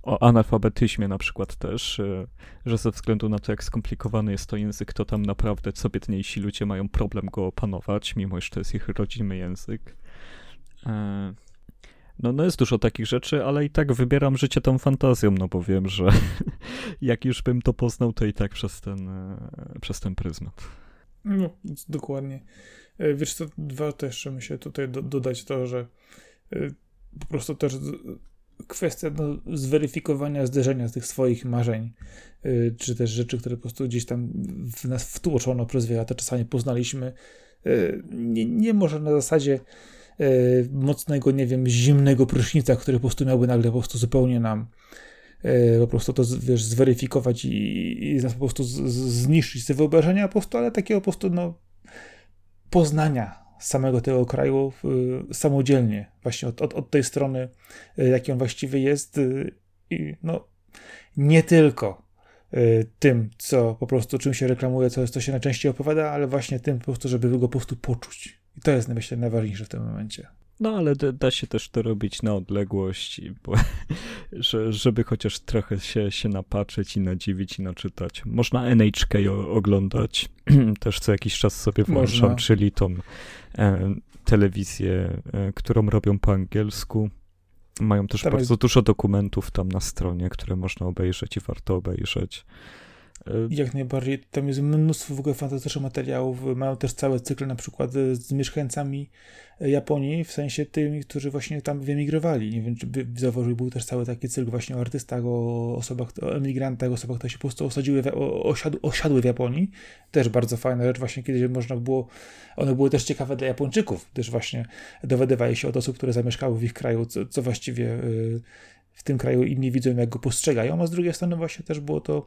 O analfabetyzmie na przykład też, e, że ze względu na to, jak skomplikowany jest to język, to tam naprawdę co biedniejsi ludzie mają problem go opanować, mimo że to jest ich rodzimy język. No, no jest dużo takich rzeczy, ale i tak wybieram życie tą fantazją, no bo wiem, że jak już bym to poznał, to i tak przez ten, e, przez ten pryzmat. No, dokładnie. E, wiesz co, warto jeszcze myślę tutaj do, dodać to, że e, po prostu też kwestia no, zweryfikowania zderzenia z tych swoich marzeń, czy też rzeczy, które po prostu gdzieś tam w nas wtłoczono przez wiele lat, czasami poznaliśmy, nie, nie może na zasadzie mocnego, nie wiem, zimnego prysznica, który po prostu miałby nagle po prostu zupełnie nam e, po prostu to, wiesz, zweryfikować i, i po prostu z, z, zniszczyć te wyobrażenia po prostu, ale takiego po prostu, no, poznania samego tego kraju y, samodzielnie, właśnie od, od, od tej strony, y, jaki on właściwie jest y, i no, nie tylko tym, co po prostu czym się reklamuje, co, co się najczęściej opowiada, ale właśnie tym po prostu, żeby go po prostu poczuć. I to jest, myślę, najważniejsze w tym momencie. No, ale da, się też to robić na odległość, bo, że, żeby chociaż trochę się, się napatrzeć i nadziwić i naczytać. Można NHK oglądać, też co jakiś czas sobie włączam, Można. czyli tą e, telewizję, e, którą robią po angielsku. Mają też tam bardzo dużo dokumentów tam na stronie, które można obejrzeć i warto obejrzeć. Jak najbardziej. Tam jest mnóstwo w ogóle fantastycznych materiałów. Mają też cały cykl na przykład z mieszkańcami Japonii, w sensie tymi, którzy właśnie tam wyemigrowali. Nie wiem, czy zauważył, był też cały taki cykl właśnie o artystach, o osobach, o emigrantach, o osobach, które się po prostu osadziły, w, osiadły, osiadły w Japonii. Też bardzo fajna rzecz, właśnie kiedyś można było, one były też ciekawe dla Japończyków, też właśnie dowiadywali się od osób, które zamieszkały w ich kraju, co, co właściwie w tym kraju inni widzą, jak go postrzegają, a z drugiej strony właśnie też było to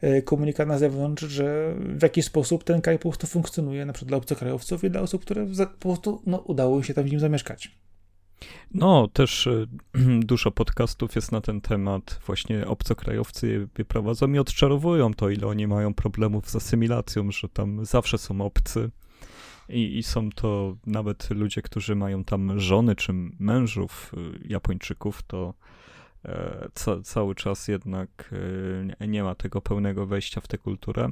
e, komunikat na zewnątrz, że w jaki sposób ten kraj po prostu funkcjonuje, na przykład dla obcokrajowców i dla osób, które po prostu no, udało się tam w nim zamieszkać. No, też e, dużo podcastów jest na ten temat. Właśnie obcokrajowcy je prowadzą i odczarowują to, ile oni mają problemów z asymilacją, że tam zawsze są obcy. I, I, są to nawet ludzie, którzy mają tam żony czy mężów e, Japończyków, to E, ca, cały czas jednak e, nie ma tego pełnego wejścia w tę kulturę.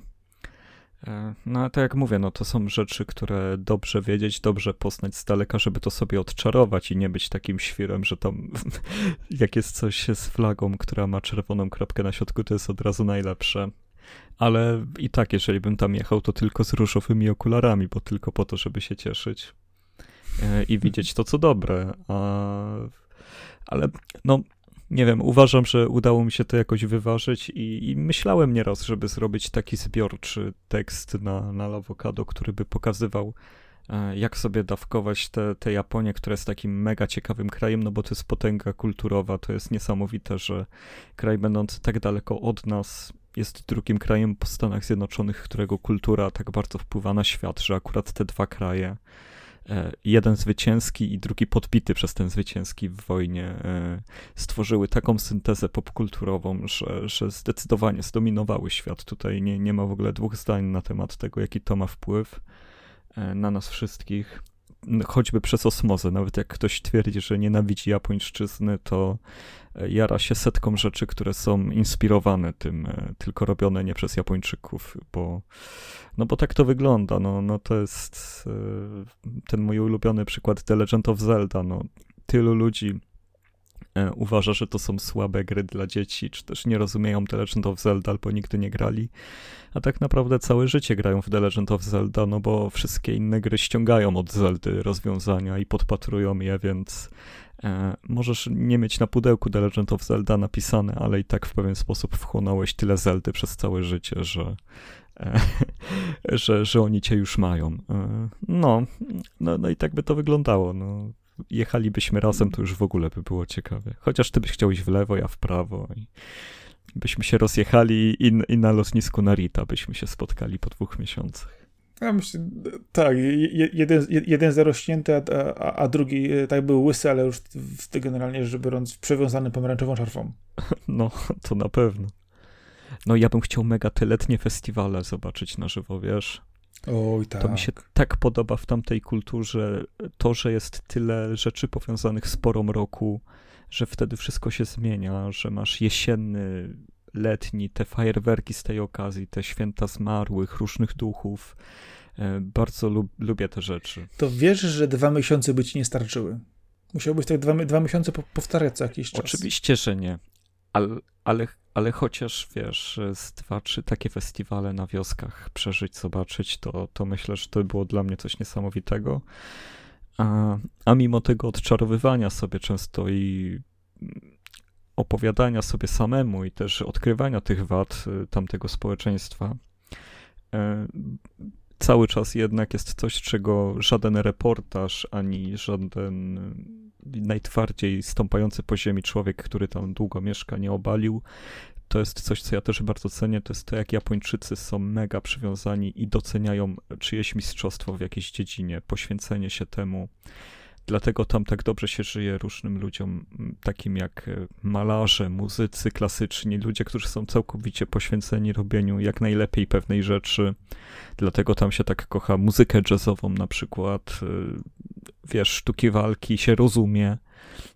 E, no ale tak jak mówię, no to są rzeczy, które dobrze wiedzieć, dobrze poznać z daleka, żeby to sobie odczarować i nie być takim świrem, że tam jak jest coś z flagą, która ma czerwoną kropkę na środku, to jest od razu najlepsze. ale i tak, jeżeli bym tam jechał, to tylko z różowymi okularami, bo tylko po to, żeby się cieszyć i widzieć to, co dobre. A, ale no, nie wiem, uważam, że udało mi się to jakoś wyważyć i, i myślałem nieraz, żeby zrobić taki zbiorczy tekst na, na Lawokado, który by pokazywał, e, jak sobie dawkować te, te Japonię, która jest takim mega ciekawym krajem, no bo to jest potęga kulturowa, to jest niesamowite, że kraj będący tak daleko od nas jest drugim krajem po Stanach Zjednoczonych, którego kultura tak bardzo wpływa na świat, że akurat te dwa kraje jeden zwycięski i drugi podbity przez ten zwycięski w wojnie, e, stworzyły taką syntezę popkulturową, że, że zdecydowanie zdominowały świat. Tutaj nie, nie ma w ogóle dwóch zdań na temat tego, jaki to ma wpływ e, na nas wszystkich choćby przez osmozę. Nawet jak ktoś twierdzi, że nienawidzi japońszczyzny, to e, jara się setką rzeczy, które są inspirowane tym, e, tylko robione nie przez Japończyków, bo, no bo tak to wygląda. No, no to jest e, ten mój ulubiony przykład The Legend of Zelda. No, tylu ludzi uważa, że to są słabe gry dla dzieci, czy też nie rozumieją The Legend of Zelda albo nigdy nie grali, a tak naprawdę całe życie grają w The Legend of Zelda, no bo wszystkie inne gry ściągają od Zeldy rozwiązania i podpatrują je, więc e, możesz nie mieć na pudełku The Legend of Zelda napisane, ale i tak w pewien sposób wchłonąłeś tyle Zeldy przez całe życie, że e, że, że oni cię już mają. E, no, no, no i tak by to wyglądało. No jechalibyśmy razem, to już w ogóle by było ciekawe. Chociaż ty byś chciał iść w lewo, ja w prawo. I byśmy się rozjechali i, i na lotnisku Narita byśmy się spotkali po dwóch miesiącach. Ja myślę, tak, jeden, jeden zarośnięty, a, a, a, drugi e, tak był łysy, ale już generalnie rzecz biorąc przewiązany pomarańczową szarfą. No, to na pewno. No ja bym chciał mega te letnie festiwale zobaczyć na żywo, wiesz? Oj, tak. To mi się tak podoba w tamtej kulturze, to, że jest tyle rzeczy powiązanych z porą roku, że wtedy wszystko się zmienia, że masz jesienny, letni, te fajerwerki z tej okazji, te święta zmarłych, różnych duchów. E, bardzo lub, lubię te rzeczy. To wiesz, że dwa miesiące by ci nie starczyły? Musiałbyś tak dwa, dwa miesiące powtarzać co jakiś czas. Oczywiście, że nie. Ale, ale ale chociaż wiesz, z dwa, trzy takie festiwale na wioskach przeżyć, zobaczyć, to, to myślę, że to było dla mnie coś niesamowitego. A, a mimo tego odczarowywania sobie często i opowiadania sobie samemu i też odkrywania tych wad y, tamtego społeczeństwa, e, cały czas jednak jest coś, czego żaden reportaż ani żaden najtwardziej stąpający po ziemi człowiek, który tam długo mieszka, nie obalił. To jest coś, co ja też bardzo cenię, to jest to, jak Japończycy są mega przywiązani i doceniają czyjeś mistrzostwo w jakiejś dziedzinie, poświęcenie się temu. Dlatego tam tak dobrze się żyje różnym ludziom, takim jak e, malarze, muzycy klasyczni, ludzie, którzy są całkowicie poświęceni robieniu jak najlepiej pewnej rzeczy. Dlatego tam się tak kocha muzykę jazzową na przykład. E, wiesz, sztuki walki się rozumie.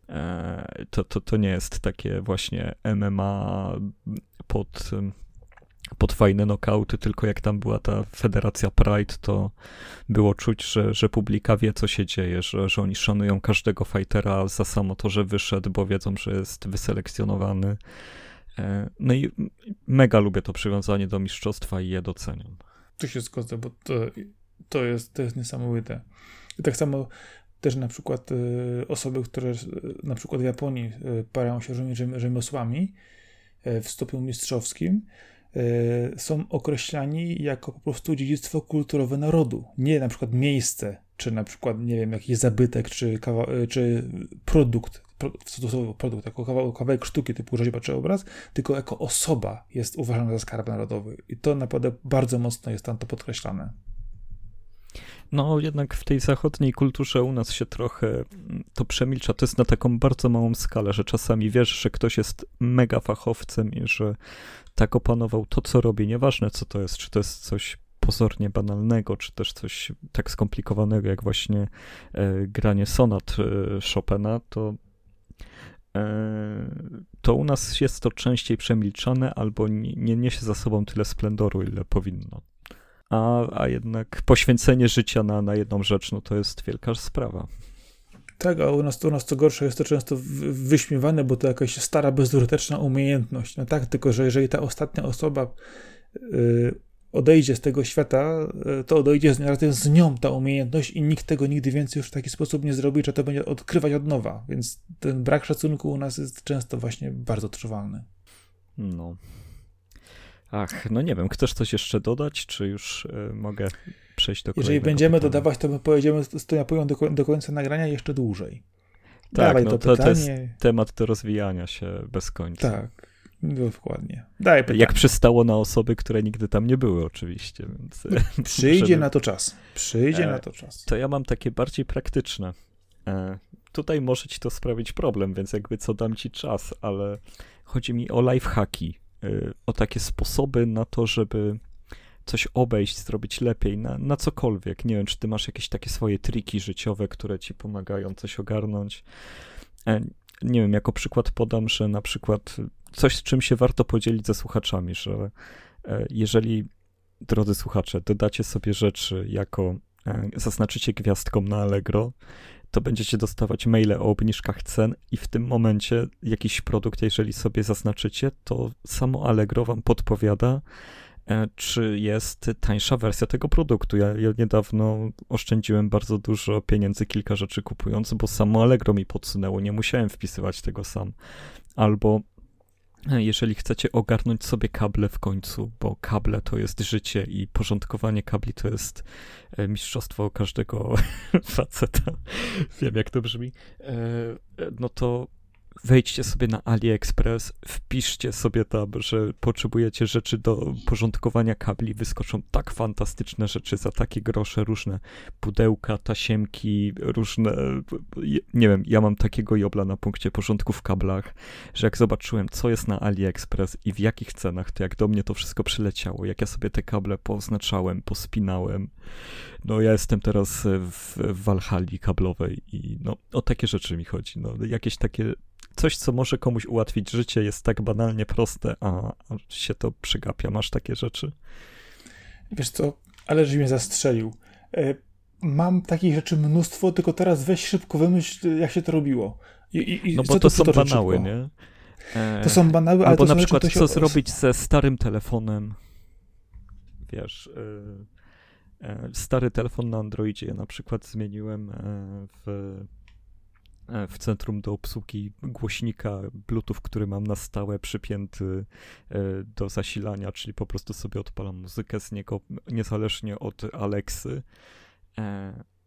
E, to, to, to nie jest takie właśnie MMA pod pod fajne nokauty, tylko jak tam była ta federacja Pride, to było czuć, że, że publika wie, co się dzieje, że, że oni szanują każdego fightera za samo to, że wyszedł, bo wiedzą, że jest wyselekcjonowany. E, no i mega lubię to przywiązanie do mistrzostwa i je doceniam. Tu się zgodzę, bo to, to, jest, to jest niesamowite. I tak samo też na przykład y, osoby, które y, na przykład w Japonii parają się rzemiosłami w stopniu mistrzowskim, E, są określani jako po prostu dziedzictwo kulturowe narodu. Nie na przykład miejsce, czy na przykład, nie wiem, jakiś zabytek, czy, kawa- e, czy produkt, cudzysłowie produkt, jako kawałek, kawałek sztuki typu rzeźba czy obraz, tylko jako osoba jest uważana za skarb narodowy. I to naprawdę bardzo mocno jest tam to podkreślane. No, jednak w tej zachodniej kulturze u nas się trochę to przemilcza. To jest na taką bardzo małą skalę, że czasami wiesz, że ktoś jest mega fachowcem i że tak opanował to, co robi. Nieważne, co to jest, czy to jest coś pozornie banalnego, czy też coś tak skomplikowanego, jak właśnie e, granie sonat e, Chopina, to e, to u nas jest to częściej przemilczane albo nie, nie niesie za sobą tyle splendoru, ile powinno. A, a jednak poświęcenie życia na, na jedną rzecz, no to jest wielka sprawa. Tak, a u nas, u nas co gorsze jest to często wyśmiewane, bo to jakaś stara, bezużyteczna umiejętność. No tak, tylko że jeżeli ta ostatnia osoba odejdzie z tego świata, to odejdzie razem z nią ta umiejętność i nikt tego nigdy więcej już w taki sposób nie zrobi, czy to będzie odkrywać od nowa. Więc ten brak szacunku u nas jest często właśnie bardzo trwalny. No. Ach, no nie wiem, chcesz coś jeszcze dodać, czy już y, mogę przejść do Jeżeli będziemy pytania? dodawać, to my pojedziemy z tą Japonią do, do końca nagrania jeszcze dłużej. Tak, Dawaj no to, to, to jest temat do rozwijania się bez końca. Tak, dokładnie. Daj pytanie. Jak przystało na osoby, które nigdy tam nie były oczywiście. Więc Przyjdzie na to czas. Przyjdzie e, na to czas. To ja mam takie bardziej praktyczne. E, tutaj może ci to sprawić problem, więc jakby co dam ci czas, ale chodzi mi o lifehacki, y, o takie sposoby na to, żeby coś obejść, zrobić lepiej, na, na cokolwiek. Nie wiem, czy ty masz jakieś takie swoje triki życiowe, które ci pomagają coś ogarnąć. E, nie wiem, jako przykład podam, że na przykład coś, z czym się warto podzielić ze słuchaczami, że e, jeżeli, drodzy słuchacze, dodacie sobie rzeczy jako e, zaznaczycie gwiazdką na Allegro, to będziecie dostawać maile o obniżkach cen i w tym momencie jakiś produkt, jeżeli sobie zaznaczycie, to samo Allegro wam podpowiada, czy jest tańsza wersja tego produktu. Ja, ja, niedawno oszczędziłem bardzo dużo pieniędzy, kilka rzeczy kupując, bo samo Allegro mi podsunęło, nie musiałem wpisywać tego sam. Albo jeżeli chcecie ogarnąć sobie kable w końcu, bo kable to jest życie i porządkowanie kabli to jest e, mistrzostwo każdego faceta. Wiem, jak to brzmi. E, no to wejdźcie sobie na AliExpress, wpiszcie sobie tam, że potrzebujecie rzeczy do porządkowania kabli, wyskoczą tak fantastyczne rzeczy za takie grosze, różne pudełka, tasiemki, różne, nie wiem, ja mam takiego jobla na punkcie porządku w kablach, że jak zobaczyłem, co jest na AliExpress i w jakich cenach, to jak do mnie to wszystko przyleciało, jak ja sobie te kable poznaczałem, pospinałem, no ja jestem teraz w, w Walhali kablowej i no o takie rzeczy mi chodzi, no jakieś takie coś, co może komuś ułatwić życie, jest tak banalnie proste, a, się to przygapia. Masz takie rzeczy? Wiesz co, ale że mnie zastrzelił. E, mam takich rzeczy mnóstwo, tylko teraz weź szybko wymyśl, jak się to robiło. I, i, no bo to, to są banały, szybko? nie? E, to są banały, ale to na przykład co zrobić ze starym telefonem, wiesz... E, e, stary telefon na Androidzie ja na przykład zmieniłem e, w E, w centrum do obsługi głośnika Bluetooth, który mam na stałe przypięty e, do zasilania, czyli po prostu sobie odpalam muzykę z niego niezależnie od Alexy.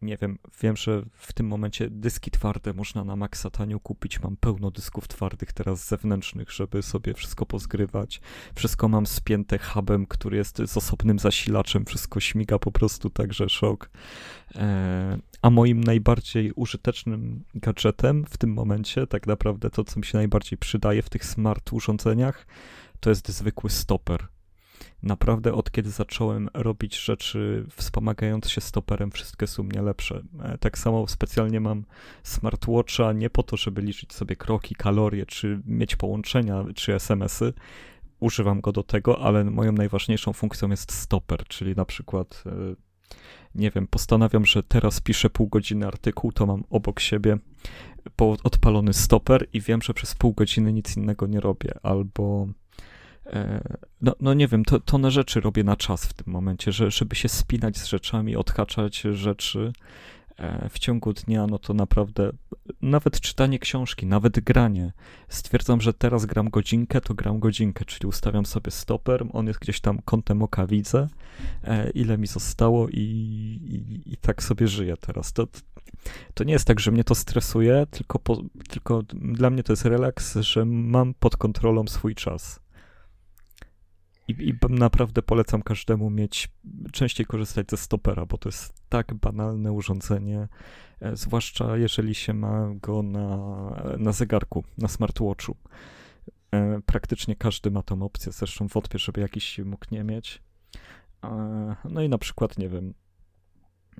Nie wiem, wiem, że w tym momencie dyski twarde można na maksa tanio kupić. Mam pełno dysków twardych teraz zewnętrznych, żeby sobie wszystko pozgrywać. Wszystko mam spięte hubem, który jest z osobnym zasilaczem. Wszystko śmiga po prostu, także szok. E, a moim najbardziej użytecznym gadżetem w tym momencie, tak naprawdę to, co mi się najbardziej przydaje w tych smart urządzeniach, to jest zwykły stoper naprawdę od kiedy zacząłem robić rzeczy wspomagając się stoperem, wszystkie są mnie lepsze. E, tak samo specjalnie mam smartwatcha nie po to, żeby liczyć sobie kroki, kalorie, czy mieć połączenia, czy SMS-y. Używam go do tego, ale moją najważniejszą funkcją jest stoper, czyli na przykład e, nie wiem, postanawiam, że teraz piszę pół godziny artykuł, to mam obok siebie odpalony stoper i wiem, że przez pół godziny nic innego nie robię, albo no, no nie wiem, to, to na rzeczy robię na czas w tym momencie, że, żeby się spinać z rzeczami, odhaczać rzeczy e, w ciągu dnia, no to naprawdę nawet czytanie książki, nawet granie. Stwierdzam, że teraz gram godzinkę, to gram godzinkę, czyli ustawiam sobie stoper, on jest gdzieś tam kątem oka, widzę, e, ile mi zostało i, i, i tak sobie żyję teraz. To, to nie jest tak, że mnie to stresuje, tylko, po, tylko dla mnie to jest relaks, że mam pod kontrolą swój czas. I, I, naprawdę polecam każdemu mieć, częściej korzystać ze stopera, bo to jest tak banalne urządzenie, e, zwłaszcza jeżeli się ma go na, na zegarku, na smartwatchu. E, praktycznie każdy ma tą opcję, zresztą wątpię, żeby jakiś mógł nie mieć. E, no i na przykład, nie wiem,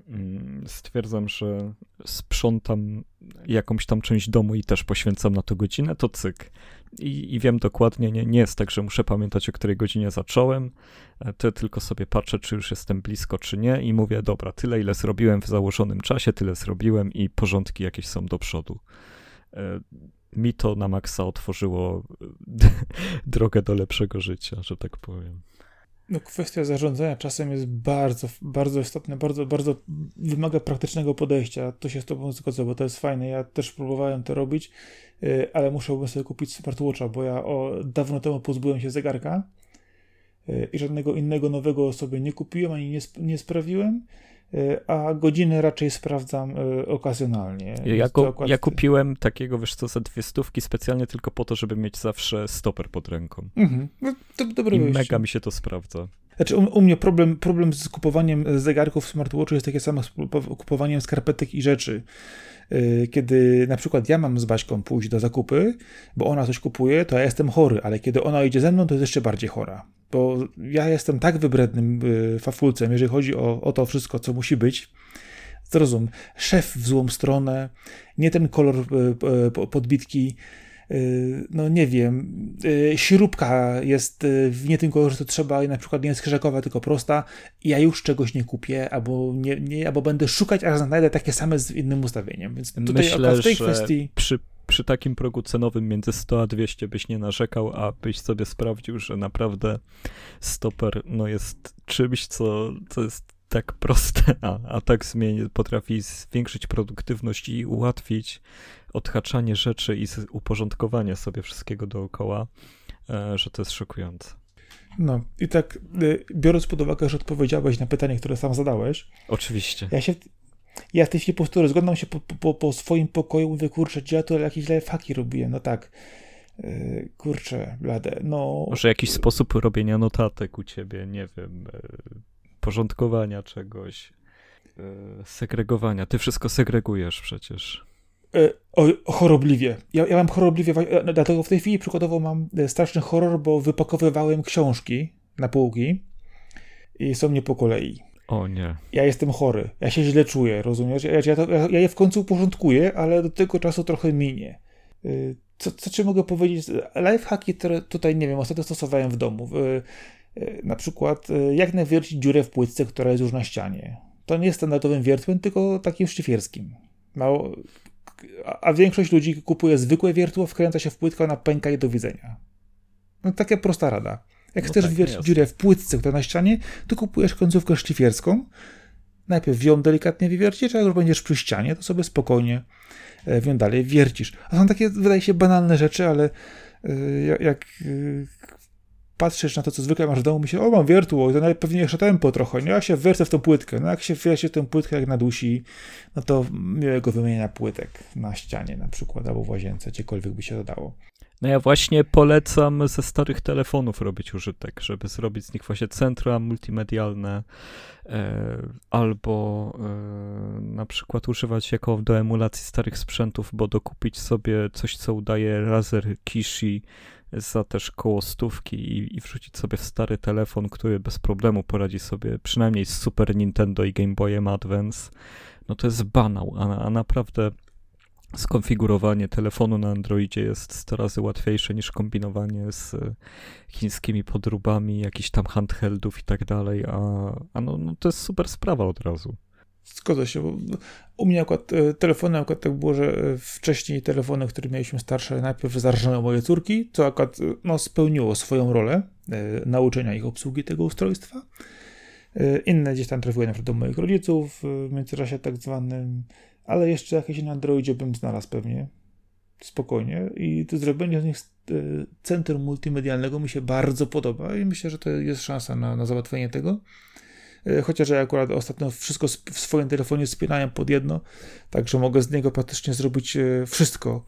Mm, stwierdzam, że sprzątam jakąś tam część domu i też poświęcam na to godzinę, to cyk. I, i wiem dokładnie, nie, nie jest tak, że muszę pamiętać, o której godzinie zacząłem, e, to tylko sobie patrzę, czy już jestem blisko, czy nie i mówię, dobra, tyle, ile zrobiłem w założonym czasie, tyle zrobiłem i porządki jakieś są do przodu. E, mi to na maksa otworzyło drogę do lepszego życia, że tak powiem. No, kwestia zarządzania czasem jest bardzo, bardzo istotna, bardzo, bardzo wymaga praktycznego podejścia. To się z Tobą zgodzę, bo to jest fajne. Ja też próbowałem to robić, ale muszę sobie kupić smartwatcha, bo ja o, dawno temu pozbyłem się zegarka y, i żadnego innego nowego sobie nie kupiłem ani nie, nie sprawiłem. Y, a godziny raczej sprawdzam y, okazjonalnie. Ja, go, ja kupiłem takiego, wiesz co, za dwie stówki specjalnie tylko po to, żeby mieć zawsze stoper pod ręką. Mhm. No, to, dobre I mega mi się to sprawdza. Znaczy u, u, mnie problem, problem z kupowaniem zegarków smartwatchu jest takie samo z kupowaniem skarpetek i rzeczy. Y, kiedy na przykład ja mam z Baśką pójść do zakupy, bo ona coś kupuje, to ja jestem chory, ale kiedy ona idzie ze mną, to jest jeszcze bardziej chora. Bo ja jestem tak wybrednym y, fafulcem, jeżeli chodzi o, o to wszystko, co musi być. Zrozum, szef w złą stronę, nie ten kolor podbitki, no nie wiem, y, śrubka jest y, nie tym kolorze, co trzeba i na przykład nie jest krzyżakowa, tylko prosta, ja już czegoś nie kupię, albo, nie, nie, albo będę szukać, aż znajdę takie same z innym ustawieniem. Więc tutaj Myślę, w tej kwestii... Przy, przy takim progu cenowym między 100 a 200 byś nie narzekał, a byś sobie sprawdził, że naprawdę stoper no, jest czymś, co, co jest tak proste, a, a tak zmieni, potrafi zwiększyć produktywność i ułatwić odhaczanie rzeczy i uporządkowanie sobie wszystkiego dookoła, e, że to jest szokujące. No i tak, e, biorąc pod uwagę, że odpowiedziałeś na pytanie, które sam zadałeś. Oczywiście. Ja się, ja w tej chwili po prostu rozglądam się po, po, po swoim pokoju, mówię, kurczę, gdzie ja tu jakieś lifehacki robiłem, no tak. Yy, kurczę, blade, no... Może jakiś sposób robienia notatek u ciebie, nie wiem, porządkowania czegoś, segregowania. Ty wszystko segregujesz przecież. E, o, chorobliwie. Ja, ja mam chorobliwie, e, dlatego w tej chwili przykładowo mam e, straszny horror, bo wypakowywałem książki na półki i są nie po kolei. O nie. Ja jestem chory, ja się źle czuję, rozumiesz? Ja, ja, to, ja je w końcu uporządkuję, ale do tego czasu trochę minie. Co, co ci mogę powiedzieć? Lifehacki, które tutaj, nie wiem, ostatnio stosowałem w domu. Na przykład, jak nawiercić dziurę w płytce, która jest już na ścianie. To nie jest standardowym wiertłem, tylko takim szlifierskim. Mało, a większość ludzi kupuje zwykłe wiertło, wkręca się w płytkę, ona pęka i do widzenia. No taka prosta rada. Jak no chcesz tak, wiercić dziurę w płytce, która na ścianie, to kupujesz końcówkę szlifierską, najpierw ją delikatnie wywiercisz, a jak już będziesz przy ścianie, to sobie spokojnie w nią dalej wiercisz. A są takie, wydaje się, banalne rzeczy, ale e, jak patrzysz na to, co zwykle masz w domu, myślisz, o mam wiertło, to nawet pewnie jeszcze tempo trochę, nie? Ja się wiercę w tą płytkę. No jak się wiercie tę płytkę jak nadusi, no to miłego wymienienia płytek na ścianie na przykład, albo w łazience, gdziekolwiek by się dodało. No ja właśnie polecam ze starych telefonów robić użytek, żeby zrobić z nich właśnie centra multimedialne e, albo e, na przykład używać jako do emulacji starych sprzętów, bo dokupić sobie coś, co udaje laser Kishi za też koło stówki i, i wrzucić sobie w stary telefon, który bez problemu poradzi sobie przynajmniej z Super Nintendo i Game Boyem Advance, no to jest banał, a, a naprawdę skonfigurowanie telefonu na Androidzie jest 100 razy łatwiejsze niż kombinowanie z chińskimi podróbami, jakichś tam handheldów i tak dalej, a, a no, no to jest super sprawa od razu. Zgodzę się, bo u mnie akurat e, telefony, akurat tak było, że e, wcześniej telefony, które mieliśmy starsze, najpierw zarżnęły moje córki, co akurat e, no, spełniło swoją rolę nauczenia ich obsługi tego ustrojstwa. Inne gdzieś tam trafiły na przykład do moich rodziców w międzyczasie tak zwanym, ale jeszcze jakieś na Androidzie bym znalazł pewnie spokojnie i to zrobienie z nich centrum multimedialnego mi się bardzo podoba i myślę, że to jest szansa na, na załatwienie tego. E, chociaż ja akurat ostatnio wszystko w swoim telefonie spinałem pod jedno, także mogę z niego praktycznie zrobić e, wszystko.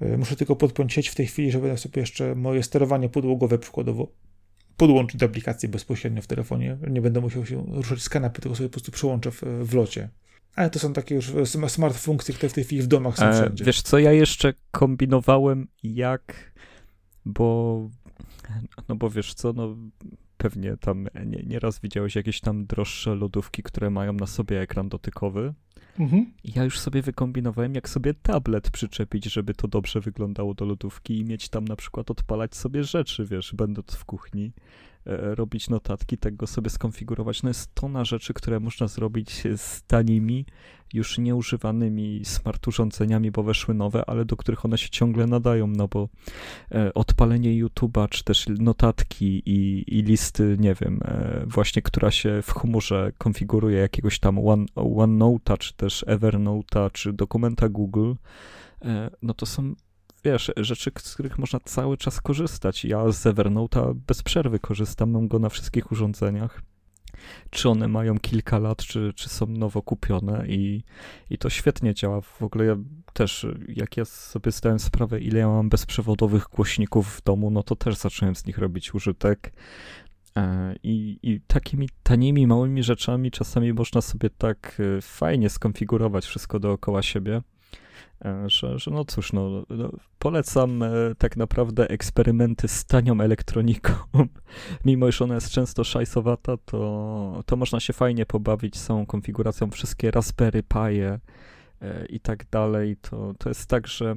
E, muszę tylko podpiąć sieć w tej chwili, żeby sobie jeszcze moje sterowanie podłogowe przykładowo podłączyć do aplikacji bezpośrednio w telefonie. Nie będę musiał się ruszać z kanapy, tylko sobie po prostu przyłączę w, w locie. Ale to są takie już smart funkcje, które w tej chwili w domach są wszędzie. Wiesz co, ja jeszcze kombinowałem jak, bo no bo wiesz co, no pewnie tam nie, nieraz widziałeś jakieś tam droższe lodówki, które mają na sobie ekran dotykowy. Mhm. Ja już sobie wykombinowałem, jak sobie tablet przyczepić, żeby to dobrze wyglądało do lodówki i mieć tam na przykład odpalać sobie rzeczy, wiesz, będąc w kuchni. E, robić notatki, tego sobie skonfigurować. No jest tona rzeczy, które można zrobić z tanimi, już nieużywanymi smart urządzeniami, bo weszły nowe, ale do których one się ciągle nadają, no bo e, odpalenie YouTube'a, czy też notatki i, i listy, nie wiem, e, właśnie, która się w chmurze konfiguruje jakiegoś tam One, OneNote'a, czy też Evernote'a, czy dokumenta Google, no to są wiesz, rzeczy, z których można cały czas korzystać. Ja z Evernote'a bez przerwy korzystam, mam go na wszystkich urządzeniach. Czy one mają kilka lat, czy, czy są nowo kupione i, i to świetnie działa. W ogóle ja też, jak ja sobie zdałem sprawę, ile ja mam bezprzewodowych głośników w domu, no to też zacząłem z nich robić użytek. E, I, I takimi tanimi, małymi rzeczami czasami można sobie tak e, fajnie skonfigurować wszystko dookoła siebie. E, że, że no cóż, no, no, polecam e, tak naprawdę eksperymenty z tanią elektroniką. Mimo, iż ona jest często szajsowata, to, to można się fajnie pobawić z całą konfiguracją, wszystkie Raspberry Pie e, i tak dalej. To, to jest tak, że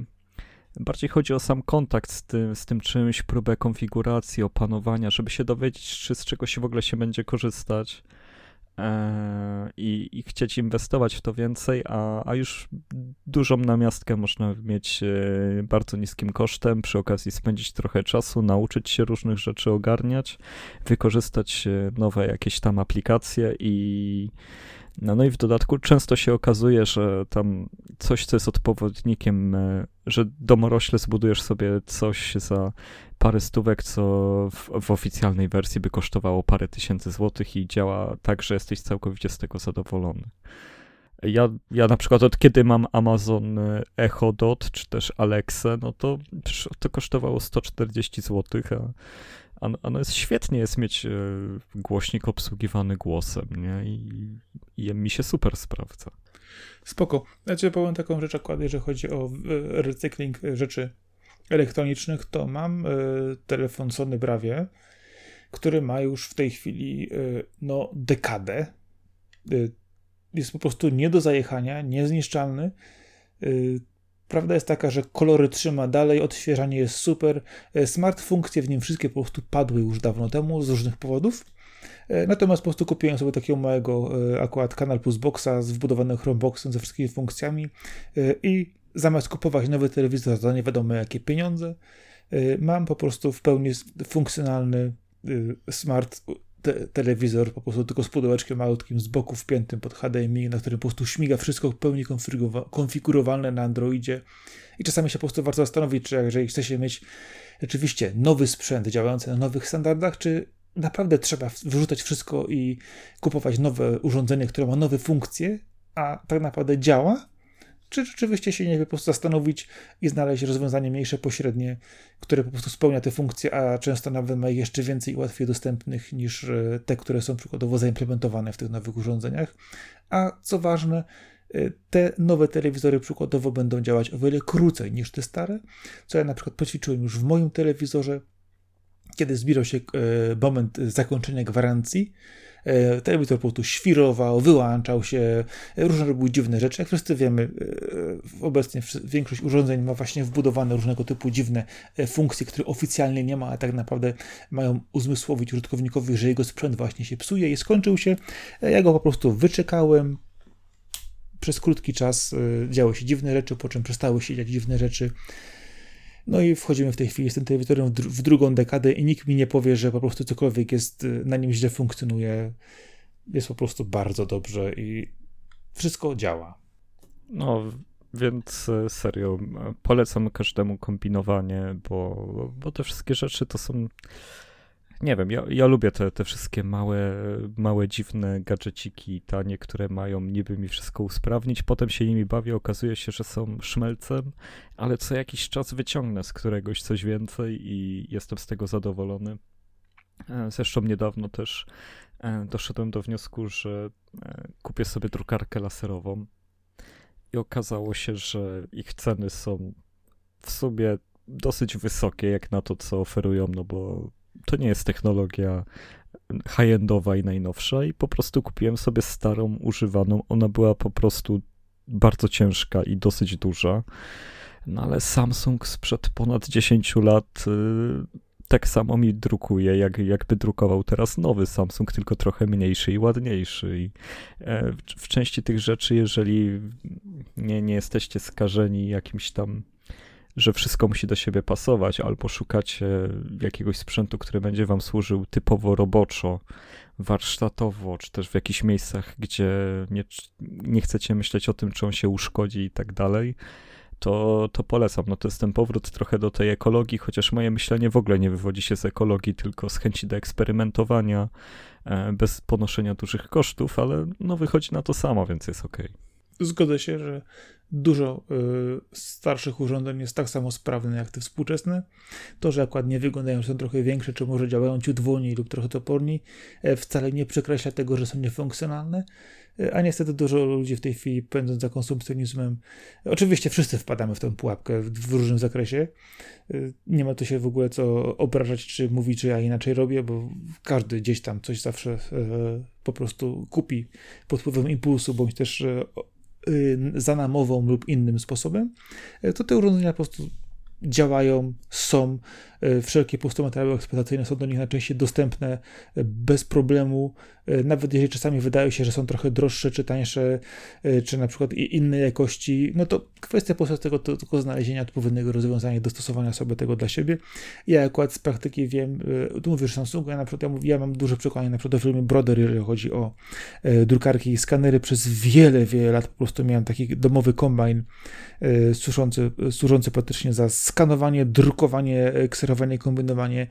bardziej chodzi o sam kontakt z tym, z tym czymś, próbę konfiguracji, opanowania, żeby się dowiedzieć, czy z czego się w ogóle się będzie korzystać. E, i, i, chcieć inwestować w to więcej, a, a już dużą namiastkę można mieć e, bardzo niskim kosztem, przy okazji spędzić trochę czasu, nauczyć się różnych rzeczy ogarniać, wykorzystać e, nowe jakieś tam aplikacje i no, no i w dodatku często się okazuje, że tam coś, co jest odpowiednikiem, że domorośle zbudujesz sobie coś za parę stówek, co w, w, oficjalnej wersji by kosztowało parę tysięcy złotych i działa tak, że jesteś całkowicie z tego zadowolony. Ja, ja na przykład od kiedy mam Amazon Echo Dot, czy też Alexa, no to to kosztowało 140 zł, a, a, a no jest świetnie jest mieć e, głośnik obsługiwany głosem, nie? I, I mi się super sprawdza. Spoko. Ci powiem taką rzecz akurat, jeżeli chodzi o e, recykling rzeczy elektronicznych, to mam y, telefon Sony Bravia, który ma już w tej chwili no, dekadę. Jest po prostu nie do zajechania, niezniszczalny. Prawda jest taka, że kolory trzyma dalej, odświeżanie jest super. Smart funkcje w nim wszystkie po prostu padły już dawno temu z różnych powodów. Natomiast po prostu kupiłem sobie takiego małego akurat Kanal Plus Boxa z wbudowanym Chromeboxem ze wszystkimi funkcjami i zamiast kupować nowy telewizor za nie wiadomo jakie pieniądze, mam po prostu w pełni funkcjonalny smart te telewizor, po prostu tylko z pudełeczkiem malutkim z boku wpiętym pod HDMI, na którym po prostu śmiga wszystko w pełni konfigurowalne na Androidzie. I czasami się po prostu warto zastanowić, czy jeżeli chce się mieć rzeczywiście nowy sprzęt działający na nowych standardach, czy naprawdę trzeba wyrzucać wszystko i kupować nowe urządzenie, które ma nowe funkcje, a tak naprawdę działa, czy rzeczywiście się nie po prostu zastanowić i znaleźć rozwiązanie mniejsze, pośrednie, które po prostu spełnia te funkcje, a często nawet ma jeszcze więcej i łatwiej dostępnych niż e, te, które są przykładowo zaimplementowane w tych nowych urządzeniach. A co ważne, e, te nowe telewizory przykładowo będą działać o wiele krócej niż te stare, co ja na przykład poćwiczyłem już w moim telewizorze, kiedy zbierał się e, moment zakończenia gwarancji, telewizor po prostu świrował, wyłączał się, różne robiły dziwne rzeczy. Jak wszyscy wiemy, e, obecnie większość urządzeń ma właśnie wbudowane różnego typu dziwne e, funkcje, które oficjalnie nie ma, a tak naprawdę mają uzmysłowić użytkownikowi, że jego sprzęt właśnie się psuje i skończył się. Ja go po prostu wyczekałem, przez krótki czas działy się dziwne rzeczy, po czym przestały się dziać dziwne rzeczy. No i wchodzimy w tej chwili z tym telewizorem w, drugą dekadę i nikt mi nie powie, że po prostu cokolwiek jest, y, na nim źle funkcjonuje. Jest po prostu bardzo dobrze i wszystko działa. No, więc e, serio, polecam każdemu kombinowanie, bo, bo te wszystkie rzeczy to są nie wiem, ja, ja lubię te, te wszystkie małe, małe, dziwne gadżeciki tanie, które mają niby mi wszystko usprawnić. Potem się nimi bawię, okazuje się, że są szmelcem, ale co jakiś czas wyciągnę z któregoś coś więcej i jestem z tego zadowolony. E, zresztą niedawno też e, doszedłem do wniosku, że e, kupię sobie drukarkę laserową i okazało się, że ich ceny są w sumie dosyć wysokie jak na to, co oferują, no bo to nie jest technologia high-endowa i najnowsza i po prostu kupiłem sobie starą, używaną. Ona była po prostu bardzo ciężka i dosyć duża. No ale Samsung sprzed ponad 10 lat y, tak samo mi drukuje, jak, jakby drukował teraz nowy Samsung, tylko trochę mniejszy i ładniejszy. I e, w, w części tych rzeczy, jeżeli nie, nie jesteście skażeni jakimś tam że wszystko musi do siebie pasować, albo szukacie jakiegoś sprzętu, który będzie wam służył typowo roboczo, warsztatowo, czy też w jakichś miejscach, gdzie nie, nie chcecie myśleć o tym, czy on się uszkodzi i tak dalej, to, to polecam. No to jest ten powrót trochę do tej ekologii, chociaż moje myślenie w ogóle nie wywodzi się z ekologii, tylko z chęci do eksperymentowania e, bez ponoszenia dużych kosztów, ale no wychodzi na to samo, więc jest ok. Zgodzę się, że dużo y, starszych urządzeń jest tak samo sprawne jak te współczesne. To, że akurat nie wyglądają, są trochę większe, czy może działają ciut wolniej lub trochę toporniej, wcale nie przekreśla tego, że są niefunkcjonalne. E, a niestety dużo ludzi w tej chwili pędząc za konsumpcjonizmem, oczywiście wszyscy wpadamy w tę pułapkę w, w różnym zakresie. E, nie ma tu się w ogóle co obrażać, czy mówić, że ja inaczej robię, bo każdy gdzieś tam coś zawsze po prostu kupi pod wpływem impulsu, bądź też za namową lub innym sposobem, to te urządzenia po prostu działają, są, e, wszelkie pustomateriały eksploatacyjne są do nich najczęściej dostępne e, bez problemu, e, nawet jeżeli czasami wydaje się, że są trochę droższe czy tańsze, czy na przykład innej jakości, no to kwestia po prostu tego tylko znalezienia odpowiedniego rozwiązania dostosowania sobie tego dla siebie. Ja akurat z praktyki wiem, tu mówisz Samsungu, ja na przykład ja, mówię, ja mam duże przekonanie na przykład do firmy Broder, jeżeli chodzi o drukarki i skanery, przez wiele, wiele lat po prostu miałem taki domowy kombajn służący, służący praktycznie za skanowanie, drukowanie, kserowanie, kombinowanie,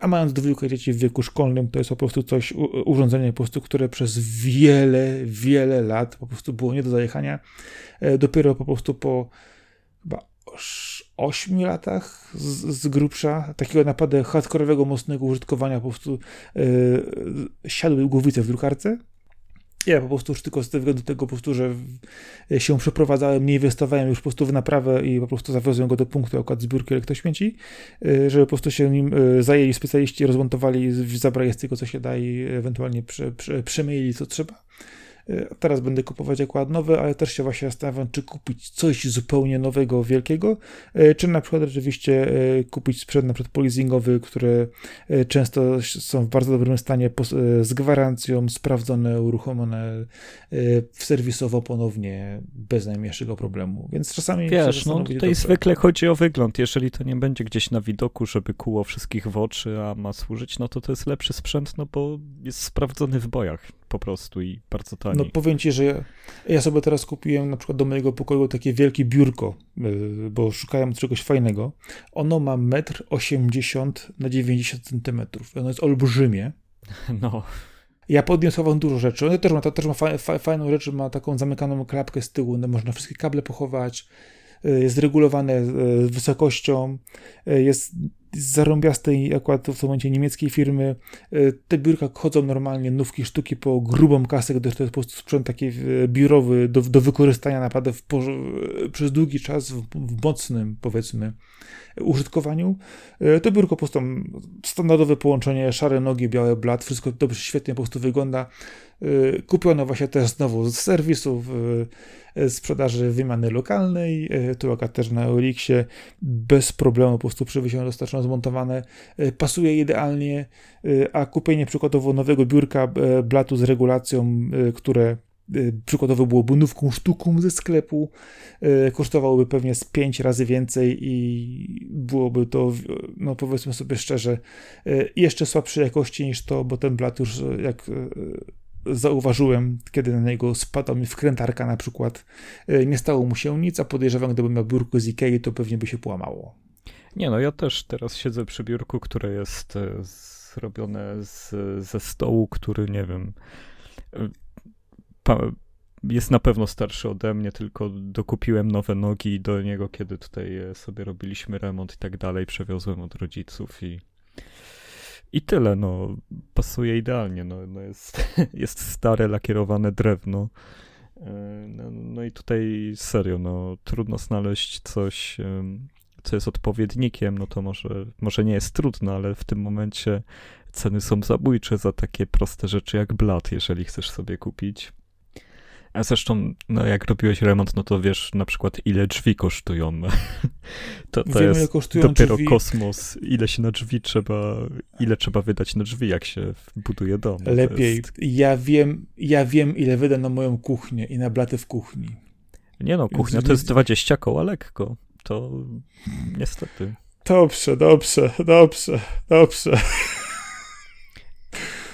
a mając dwójkę dzieci w wieku szkolnym, to jest po prostu coś, urządzenie po prostu, które przez wiele, wiele lat po prostu było nie do zajechania. E, dopiero po prostu po chyba 8 latach z, z grubsza takiego naprawdę hardkorowego, mocnego użytkowania po prostu yy, siadły głowice w drukarce ja po prostu już tylko z względu tego po prostu, że się przeprowadzałem, nie inwestowałem już po prostu w naprawę i po prostu zawiozłem go do punktu akurat zbiórki elektrośmieci, y, żeby po prostu się nim y, zajęli specjaliści, rozmontowali, zabrali z tego co się da i ewentualnie prze, co trzeba. Y, teraz będę kupować akurat nowe, ale też się właśnie zastanawiam, czy kupić coś zupełnie nowego, wielkiego, y, czy na przykład rzeczywiście y, kupić sprzęt na przykład polizingowy, które często są w bardzo dobrym stanie z gwarancją, sprawdzone, uruchomione serwisowo ponownie, bez najmniejszego problemu. Więc czasami Wiesz, no tutaj dobrze. zwykle chodzi o wygląd. Jeżeli to nie będzie gdzieś na widoku, żeby kuło wszystkich w oczy, a ma służyć, no to to jest lepszy sprzęt, no bo jest sprawdzony w bojach po prostu i bardzo tani. No powiem ci, że ja, ja, sobie teraz kupiłem na przykład do mojego pokoju takie wielkie biurko, y, bo szukałem czegoś fajnego. Ono ma 1,80 m na 90 cm. Ono jest olbrzymie. No. Ja podniosłem dużo rzeczy. Ono też ma, też ma fa, fa, fajną rzecz, ma taką zamykaną klapkę z tyłu, no, można wszystkie kable pochować, y, jest regulowane y, wysokością, jest z zarąbiastej akurat w tym momencie niemieckiej firmy. E, te biurka chodzą normalnie, nówki sztuki po grubą kasę, gdyż to jest po prostu sprzęt taki e, biurowy do, do wykorzystania naprawdę w, przez długi czas w, w mocnym, powiedzmy, użytkowaniu. E, to biurko po prostu standardowe połączenie, szare nogi, białe blat, wszystko dobrze, świetnie po prostu wygląda. Kupiono właśnie też znowu z serwisów sprzedaży wymiany lokalnej, tu też na Elixie bez problemu po prostu przywiesione, dostarczono zmontowane, pasuje idealnie, a kupienie przykładowo nowego biurka blatu z regulacją, które przykładowo byłoby nówką sztuką ze sklepu, kosztowałoby pewnie z 5 razy więcej i byłoby to, no powiedzmy sobie szczerze, jeszcze słabszej jakości niż to, bo ten blat już jak zauważyłem, kiedy na niego spadła mi wkrętarka na przykład, e, nie stało mu się nic, a podejrzewam, gdybym miał biurko z Ikei, to pewnie by się połamało. Nie no, ja też teraz siedzę przy biurku, które jest e, zrobione z, ze stołu, który, nie wiem, e, jest na pewno starszy ode mnie, tylko dokupiłem nowe nogi do niego, kiedy tutaj sobie robiliśmy remont i tak dalej, przewiozłem od rodziców i i tyle, no, pasuje idealnie, no, no jest, jest stare, lakierowane drewno. E, no, no, i tutaj serio, no, trudno znaleźć coś, co jest odpowiednikiem, no to może, może nie jest trudno, ale w tym momencie ceny są zabójcze za takie proste rzeczy jak blat, jeżeli chcesz sobie kupić. A zresztą, no jak robiłeś remont, no to wiesz na przykład ile drzwi kosztują. To, to Wiem, jest dopiero drzwi. kosmos, ile się na drzwi trzeba, ile trzeba wydać na drzwi, jak się buduje dom. Lepiej. Jest... Ja wiem, ja wiem, ile wyda na moją kuchnię i na blaty w kuchni. Nie no, kuchnia to jest 20 koła lekko. To niestety. Dobrze, dobrze, dobrze, dobrze.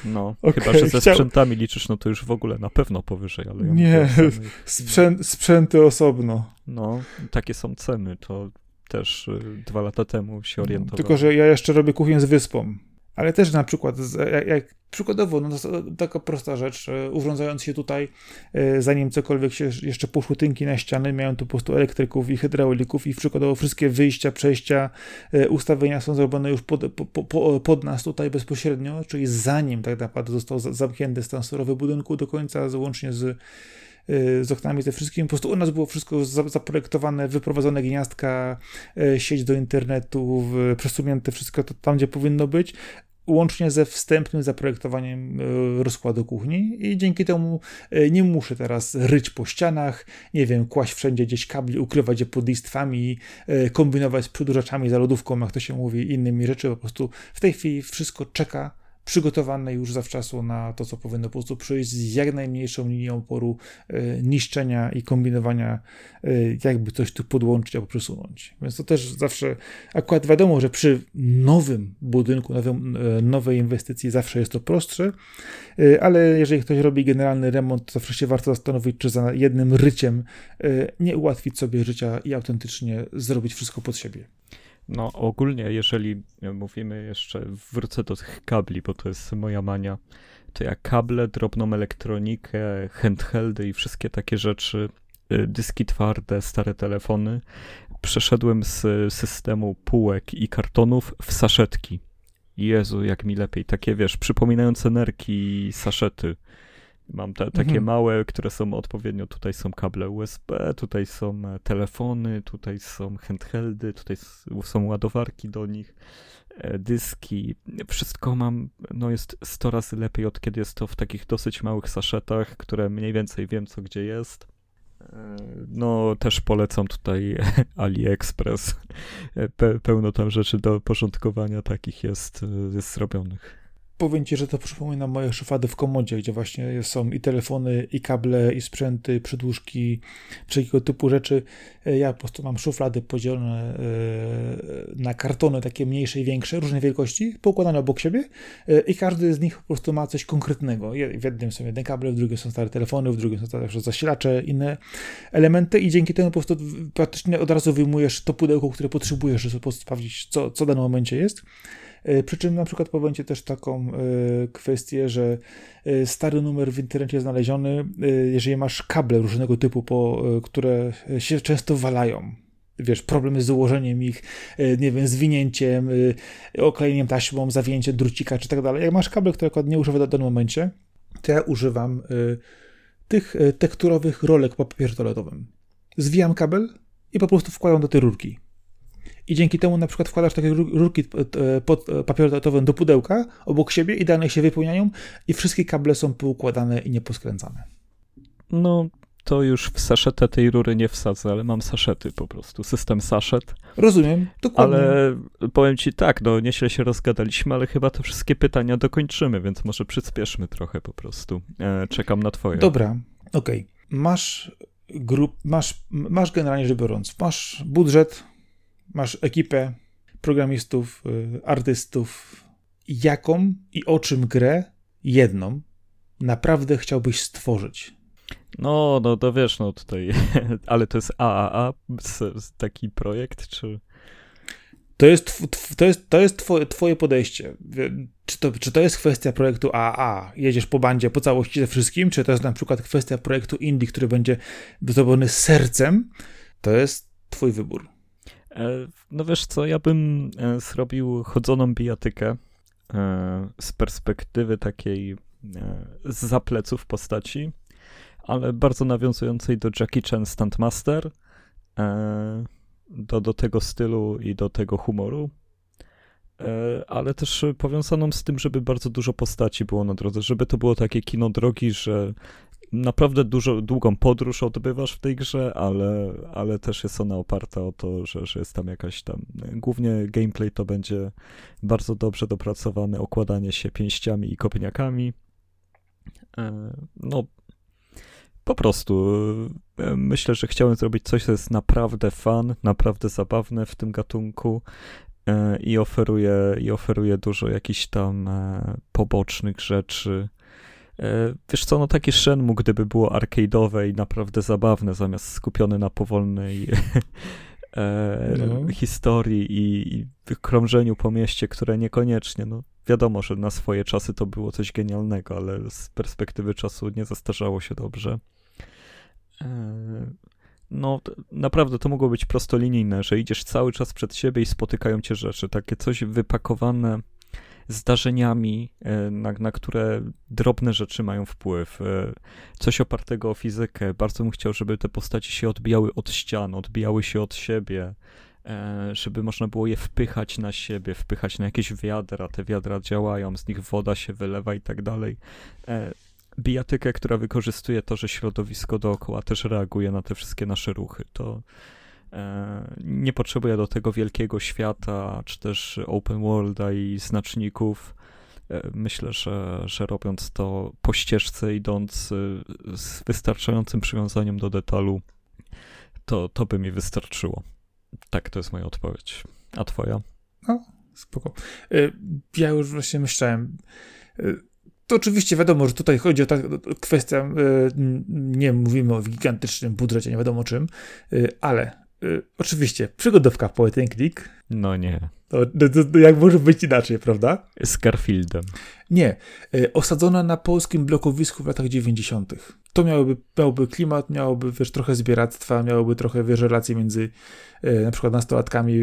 No, Okej, chyba, że ze chciał- sprzętami liczysz, no to już w ogóle na pewno powyżej, ale ja Nie, samych- Sprzęt, sprzęty osobno. No, takie są ceny, to też y, dwa lata temu się orientowałem. Tylko, że ja jeszcze robię kuchnię z wyspą. Ale też na przykład, jak, przykładowo, no taka prosta rzecz, e, urządzając się tutaj, e, zanim cokolwiek się jeszcze poszły tynki na ściany, miałem tu po prostu elektryków i hydraulików i przykładowo wszystkie wyjścia, przejścia, e, ustawienia są zrobione już pod, po, po, pod nas tutaj bezpośrednio, czyli zanim tak naprawdę został za- zamknięty stan surowy budynku do końca, łącznie z z oknami, ze wszystkim. Po prostu u nas było wszystko za- zaprojektowane, wyprowadzone gniazdka, sieć do internetu, przesunięte wszystko tam, gdzie powinno być, łącznie ze wstępnym zaprojektowaniem y, rozkładu kuchni i dzięki temu y, nie muszę teraz ryć po ścianach, nie wiem, kłaść wszędzie gdzieś kabli, ukrywać je pod listwami, y, kombinować z przedłużaczami za lodówką, jak to się mówi, innymi rzeczy. Po prostu w tej chwili wszystko czeka przygotowane już zawczasu na to, co powinno po prostu przyjść z jak najmniejszą linią oporu y, niszczenia i kombinowania, y, jakby coś tu podłączyć albo przesunąć. Więc to też zawsze, akurat wiadomo, że przy nowym budynku, nowym, y, nowej inwestycji zawsze jest to prostsze, ale jeżeli ktoś robi generalny remont, zawsze się warto zastanowić, czy za jednym ryciem nie ułatwić sobie życia i autentycznie zrobić wszystko pod siebie. No ogólnie, jeżeli mówimy jeszcze, wrócę do tych kabli, bo to jest moja mania, to ja kable, drobną elektronikę, handheldy i wszystkie takie rzeczy, y, dyski twarde, stare telefony, przeszedłem z systemu półek i kartonów w saszetki. Jezu, jak mi lepiej. Takie, wiesz, przypominające nerki saszety. Mam te, takie Mhm. małe, które są odpowiednio, tutaj są kable USB, tutaj są e, telefony, tutaj są handheldy, tutaj są ładowarki do nich, e, dyski. Wszystko mam, no jest 100 razy lepiej od kiedy jest to w takich dosyć małych saszetach, które mniej więcej wiem co gdzie jest. E, No, też polecam tutaj AliExpress. Pe pełno tam rzeczy do porządkowania takich jest, jest zrobionych. Powiem ci, że to przypomina moje szuflady w komodzie, gdzie właśnie są i telefony, i kable, i sprzęty, przedłużki, wszelkiego typu rzeczy. E, Ja po prostu mam szuflady podzielone e, na kartony takie mniejsze i większe, różnej wielkości, poukładane obok siebie e, i każdy z nich po prostu ma coś konkretnego. W jednym są jedne kable, w drugim są stare telefony, w drugim są stare zasilacze, inne elementy i dzięki temu po prostu praktycznie od razu wyjmujesz to pudełko, które potrzebujesz, żeby po prostu sprawdzić, co, co w danym momencie jest. E, Przy czym na przykład powiem też taką e, kwestię, że e, stary numer w internecie znaleziony, jeżeli masz kable różnego typu, po, które się często walają, wiesz, problemy z ułożeniem ich, nie wiem, zwinięciem, oklejeniem taśmą, zawięciem drucika czy tak dalej. Jak masz kable, które akurat nie używam w danym momencie, to ja używam tych tekturowych rolek po papierze toaletowym. Zwijam kabel i po prostu wkładam do tej rurki. I dzięki temu na przykład wkładasz takie ru- rurki e, pod e, toaletowym do pudełka obok siebie i dane się wypełniają i wszystkie kable są poukładane i nieposkręcane. No, to już w saszetę tej rury nie wsadzę, ale mam saszety po prostu, system saszet. Rozumiem, dokładnie. Ale powiem ci tak, no nieźle się rozgadaliśmy, ale chyba te wszystkie pytania dokończymy, więc może przyspieszmy trochę po prostu. E, czekam na twoje. Dobra, okej. Masz grup, masz, masz generalnie rzecz biorąc, masz budżet, masz ekipę programistów, y, artystów. Jaką i o czym grę, jedną, naprawdę chciałbyś stworzyć? No, no to wiesz, no tutaj, ale to jest AAA, taki projekt, czy... To jest, to jest, to jest twoje, twoje podejście. Czy to, czy to jest kwestia projektu AA? Jedziesz po bandzie po całości ze wszystkim? Czy to jest na przykład kwestia projektu indie, który będzie zrobiony sercem? To jest twój wybór. E, no wiesz co, ja bym e, zrobił chodzoną bijatykę e, z perspektywy takiej z zapleców postaci, ale bardzo nawiązującej do Jackie Chan Stuntmaster, do, do tego stylu i do tego humoru, ale też powiązaną z tym, żeby bardzo dużo postaci było na drodze, żeby to było takie kino drogi, że naprawdę dużo, długą podróż odbywasz w tej grze, ale, ale też jest ona oparta o to, że, że jest tam jakaś tam. Głównie gameplay to będzie bardzo dobrze dopracowane okładanie się pięściami i kopniakami. E, no, po prostu e, myślę, że chciałem zrobić coś, co jest naprawdę fun, naprawdę zabawne w tym gatunku e, i oferuje, i oferuje dużo jakichś tam pobocznych rzeczy E, wiesz co, no takie Shenmue, gdyby było arcade'owe i naprawdę zabawne, zamiast skupione na powolnej e, no. historii i, i krążeniu po mieście, które niekoniecznie, no wiadomo, że na swoje czasy to było coś genialnego, ale z perspektywy czasu nie zastarzało się dobrze. No, naprawdę to mogło być prostolinijne, że idziesz cały czas przed siebie i spotykają cię rzeczy, takie coś wypakowane zdarzeniami, e, na, na które drobne rzeczy mają wpływ. E, coś opartego o fizykę. Bardzo bym chciał, żeby te postaci się odbijały od ścian, odbijały się od siebie e, żeby można było je wpychać na siebie, wpychać na jakieś wiadra, te wiadra działają, z nich woda się wylewa i tak dalej. Bijatykę, która wykorzystuje to, że środowisko dookoła też reaguje na te wszystkie nasze ruchy. To, E, nie potrzebuję do tego wielkiego świata, czy też open worlda i znaczników. E, myślę, że, że robiąc to po ścieżce, idąc e, z wystarczającym przywiązaniem do detalu, to, to by mi wystarczyło. Tak, to jest moja odpowiedź. A twoja? No, spoko. Ja już właśnie myślałem. To oczywiście wiadomo, że tutaj chodzi o tak kwestię, nie mówimy o gigantycznym budżecie, nie wiadomo czym, ale Y, oczywiście, przygodówka point click. No nie. To, to, to, jak może być inaczej, prawda? Z Garfieldem. Nie. Y, osadzona na polskim blokowisku w latach 90. To miałoby, miałoby klimat, miałoby wiesz, trochę zbieractwa, miałoby trochę wiesz, relacji między E, na przykład nastolatkami,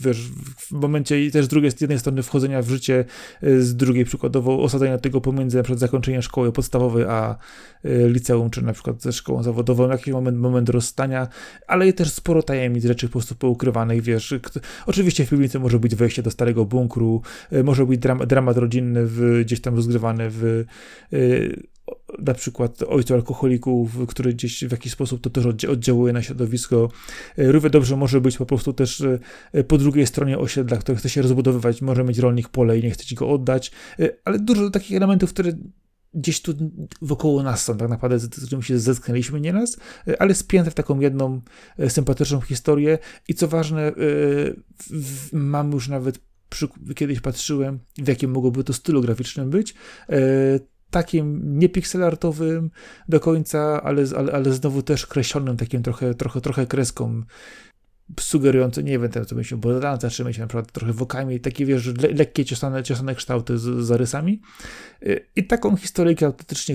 wiesz, w momencie i też z drugiej, z jednej strony wchodzenia w życie, e, z drugiej przykładowo osadzenia tego pomiędzy na przykład zakończeniem szkoły podstawowej a e, liceum, czy na przykład ze szkołą zawodową, jakiś moment, moment rozstania, ale też sporo tajemnic, rzeczy po prostu poukrywanych, wiesz. Oczywiście w piwnicy może być wejście do starego bunkru, może być dram, dramat rodzinny w, gdzieś tam rozgrywany w na przykład ojcu alkoholików, który gdzieś w jakiś sposób to też oddziałuje na środowisko. E, równie dobrze może być po prostu też po drugiej stronie osiedla, które chce się rozbudowywać, może mieć rolnik pole i nie chce ci go oddać, ale dużo takich elementów, które gdzieś tu wokoło nas są, tak naprawdę, z którymi się zetknęliśmy nieraz, ale spięte w taką jedną sympatyczną historię. I co ważne, mam już nawet przy, kiedyś patrzyłem, w jakim mogłoby to stylu graficznym być, takim nie pixelartowym do końca, ale, ale, ale znowu też kreślonym takim trochę, trochę, trochę kreską sugerujące, nie wiem, co myślę, bo czy myślę na przykład trochę wokami, takie wiesz, le, lekkie ciosane, ciosane kształty z, zarysami i taką historyjkę autentycznie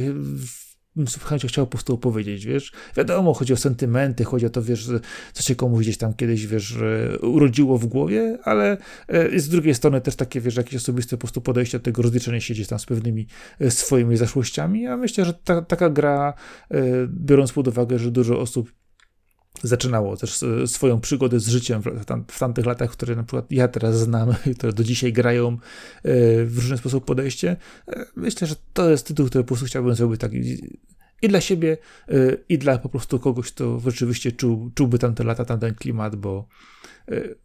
z chęcią chciał po prostu opowiedzieć, wiesz. Wiadomo, chodzi o sentymenty, chodzi o to, wiesz, co się komuś gdzieś tam kiedyś, wiesz, urodziło w głowie, ale e, z drugiej strony też takie, wiesz, jakieś osobiste po prostu podejście do tego, rozliczenie się gdzieś tam z pewnymi e, swoimi zaszłościami. Ja myślę, że ta, taka gra, e, biorąc pod uwagę, że dużo osób zaczynało też swoją przygodę z życiem w, tam, w tamtych latach, które na przykład ja teraz znam, które do dzisiaj grają w różny sposób podejście. Myślę, że to jest tytuł, który po prostu chciałbym zrobić tak i dla siebie, i dla po prostu kogoś, kto rzeczywiście czuł, czułby tamte lata, tamten klimat, bo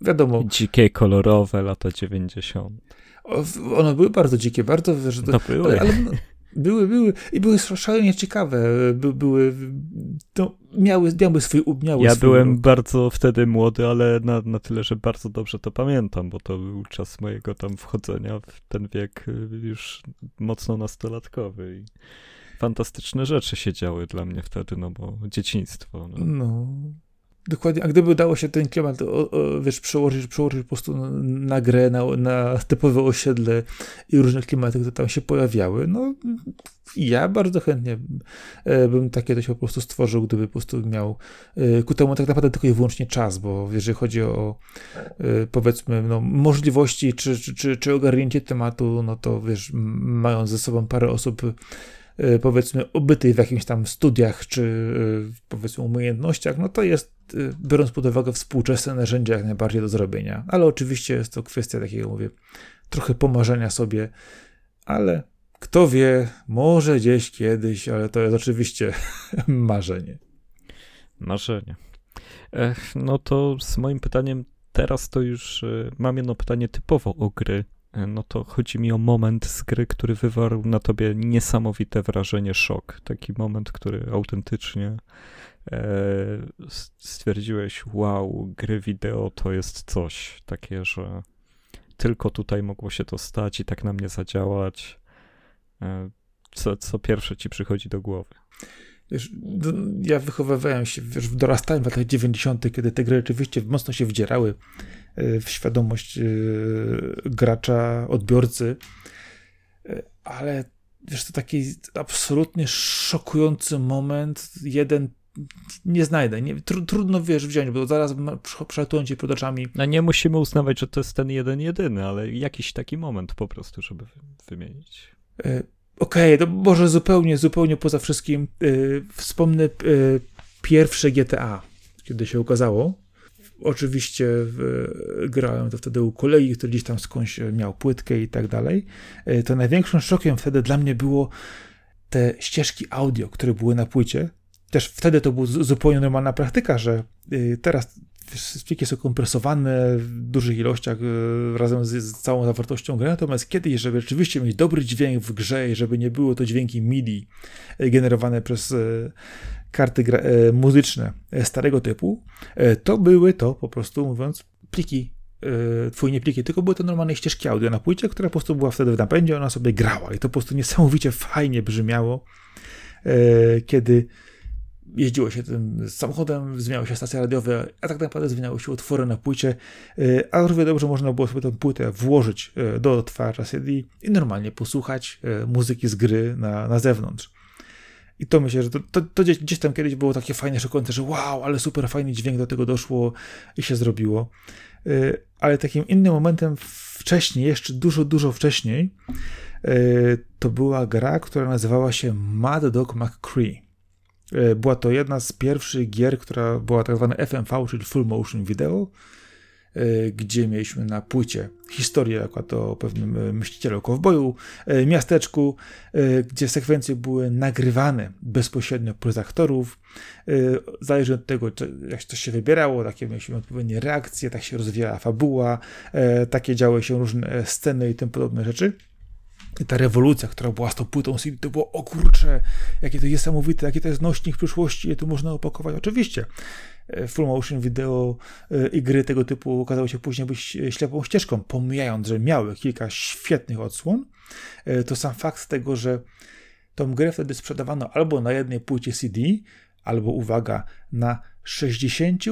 wiadomo... Dzikie, kolorowe lata 90. One były bardzo dzikie, bardzo... Wiesz, no były. Ale, były, były i były szalenie ciekawe. By, były, to miały, miały swój miały Ja swój byłem bardzo wtedy młody, ale na, na tyle, że bardzo dobrze to pamiętam, bo to był czas mojego tam wchodzenia w ten wiek y, już mocno nastolatkowy i fantastyczne rzeczy się działy dla mnie wtedy, no bo dzieciństwo. No. no. Dokładnie, a gdyby udało się ten klimat, o, o, wiesz, przełożyć, przełożyć po prostu na, grę, na, na typowe osiedle i różne klimaty, które tam się pojawiały, no ja bardzo chętnie e, bym takie coś po prostu stworzył, gdyby po prostu miał e, ku temu tak naprawdę tylko i wyłącznie czas, bo jeżeli chodzi o e, powiedzmy no, możliwości czy, czy, czy, czy ogarnięcie tematu, no to wiesz, mając ze sobą parę osób powiedzmy obytej w jakichś tam studiach czy y, powiedzmy umiejętnościach, no to jest, y, biorąc pod uwagę współczesne narzędzia, jak najbardziej do zrobienia. Ale oczywiście jest to kwestia takiego, mówię, trochę pomarzenia sobie, ale kto wie, może gdzieś kiedyś, ale to jest oczywiście marzenie. Marzenie. Ech, no to z moim pytaniem teraz to już y, mam jedno pytanie typowo o gry. E, no to chodzi mi o moment z gry, który wywarł na tobie niesamowite wrażenie, szok. Taki moment, który autentycznie e, stwierdziłeś, wow, gry wideo to jest coś takie, że tylko tutaj mogło się to stać i tak na mnie zadziałać. E, co, co pierwsze ci przychodzi do głowy? Wiesz, ja wychowywałem się, wiesz, dorastałem w latach 90., kiedy te gry rzeczywiście mocno się wdzierały e, w świadomość e, gracza, odbiorcy, ale wiesz, to taki absolutnie szokujący moment, jeden nie znajdę. Nie, tr trudno, wiesz, wziąć, bo zaraz przelatują ci przed oczami. No nie musimy uznawać, że to jest ten jeden jedyny, ale jakiś taki moment po prostu, żeby wymienić. Okej, okay, to może zupełnie, zupełnie poza wszystkim e, wspomnę e, pierwsze GTA, kiedy się ukazało. Oczywiście grałem to wtedy u kolegi, który gdzieś tam skądś miał płytkę i tak dalej. E, to największym szokiem wtedy dla mnie było te ścieżki audio, które były na płycie, też wtedy to była zupełnie normalna praktyka, że y, teraz pliki są kompresowane w dużych ilościach y, razem z, z, całą zawartością gry, natomiast kiedyś, żeby rzeczywiście mieć dobry dźwięk w grze i żeby nie było to dźwięki MIDI y, generowane przez karty gra, muzyczne starego typu, to były to po prostu mówiąc pliki twój nie pliki, tylko były to normalne ścieżki audio na płycie, która po prostu była wtedy w napędzie, ona sobie grała. I to po prostu niesamowicie fajnie brzmiało, kiedy jeździło się tym samochodem, zmieniały się stacje radiowe, a tak naprawdę zmieniały się utwory na płycie, y, a równie dobrze można było sobie tę płytę włożyć y, do odtwarzacza CD i normalnie posłuchać y, muzyki z gry na, na zewnątrz. I to myślę, że to, to, to gdzieś, gdzieś, tam kiedyś było takie fajne, szokujące, że wow, ale super fajny dźwięk do tego doszło i się zrobiło. Ale takim innym momentem wcześniej, jeszcze dużo, dużo wcześniej, to była gra, która nazywała się Mad Dog McCree. E, była to jedna z pierwszych gier, która była tak zwana FMV, czyli Full Motion Video, e, gdzie mieliśmy na płycie historię akurat o pewnym e, myślicielu kowboju, miasteczku, gdzie sekwencje były nagrywane bezpośrednio przez aktorów. Zależy od tego, jak to się wybierało, takie mieliśmy odpowiednie reakcje, tak się rozwijała fabuła, takie działy się różne sceny i tym podobne rzeczy ta rewolucja, która była z tą płytą CD, to było, o kurcze, jakie to niesamowite, jakie to jest nośnik przyszłości, je tu można opakować. Oczywiście, e, full motion video e, i gry tego typu okazały się później być ślepą ścieżką, pomijając, że miały kilka świetnych odsłon, e, to sam fakt tego, że tą grę wtedy sprzedawano albo na jednej płycie CD, albo, uwaga, na 60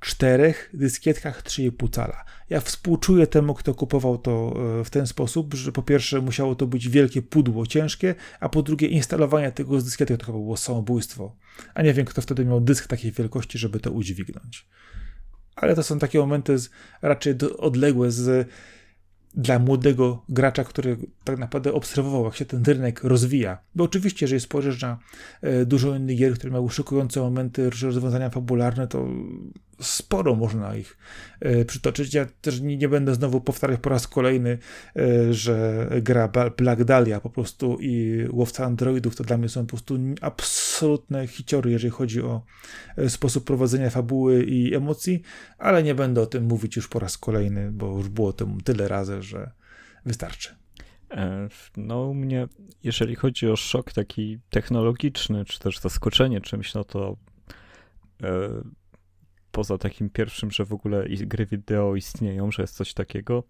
czterech dyskietkach 3,5 cala. Ja współczuję temu, kto kupował to e, w ten sposób, że po pierwsze musiało to być wielkie pudło ciężkie, a po drugie instalowanie tego z dyskietek to chyba było samobójstwo. A nie wiem, kto wtedy miał dysk takiej wielkości, żeby to udźwignąć. Ale to są takie momenty z, raczej odległe z dla młodego gracza, który tak naprawdę obserwował, jak się ten rynek rozwija. Bo oczywiście, jeżeli spojrzysz na e, dużo innych gier, które miały szokujące momenty, rozwiązania fabularne, to sporo można ich e, przytoczyć. Ja też nie, nie, będę znowu powtarzać po raz kolejny, e, że gra Black Dahlia po prostu i Łowca Androidów to dla mnie są po prostu absolutne hiciory, jeżeli chodzi o e, sposób prowadzenia fabuły i emocji, ale nie będę o tym mówić już po raz kolejny, bo już było tym tyle razy, że wystarczy. No, u mnie, jeżeli chodzi o szok taki technologiczny, czy też zaskoczenie czymś, no to poza takim pierwszym, że w ogóle gry wideo istnieją, że jest coś takiego,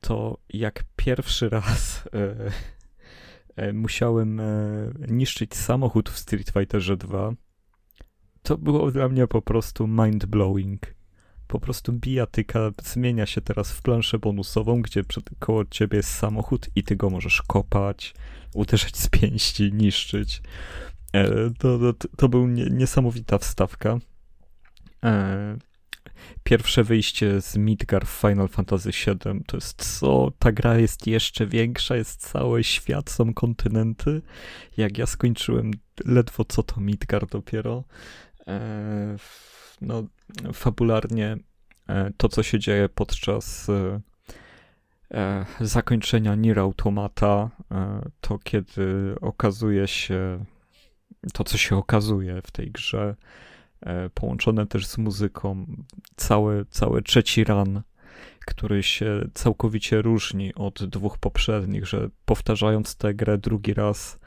to jak pierwszy raz e, e, musiałem e, niszczyć samochód w Street Fighterze 2, to było dla mnie po prostu mind-blowing. Po prostu bijatyka zmienia się teraz w planszę bonusową, gdzie przed, koło ciebie jest samochód i ty go możesz kopać, uderzać z pięści, niszczyć. E, to, to, to był nie, niesamowita wstawka. E, pierwsze wyjście z Midgar w Final Fantasy VII to jest co? Ta gra jest jeszcze większa, jest cały świat, są kontynenty. Jak ja skończyłem ledwo co to Midgar dopiero. E, no, fabularnie e, to, co się dzieje podczas zakończenia Nier Automata, to kiedy okazuje się to, co się okazuje w tej grze, połączone też z muzyką, cały, cały trzeci run, który się całkowicie różni od dwóch poprzednich, że powtarzając tę grę drugi raz,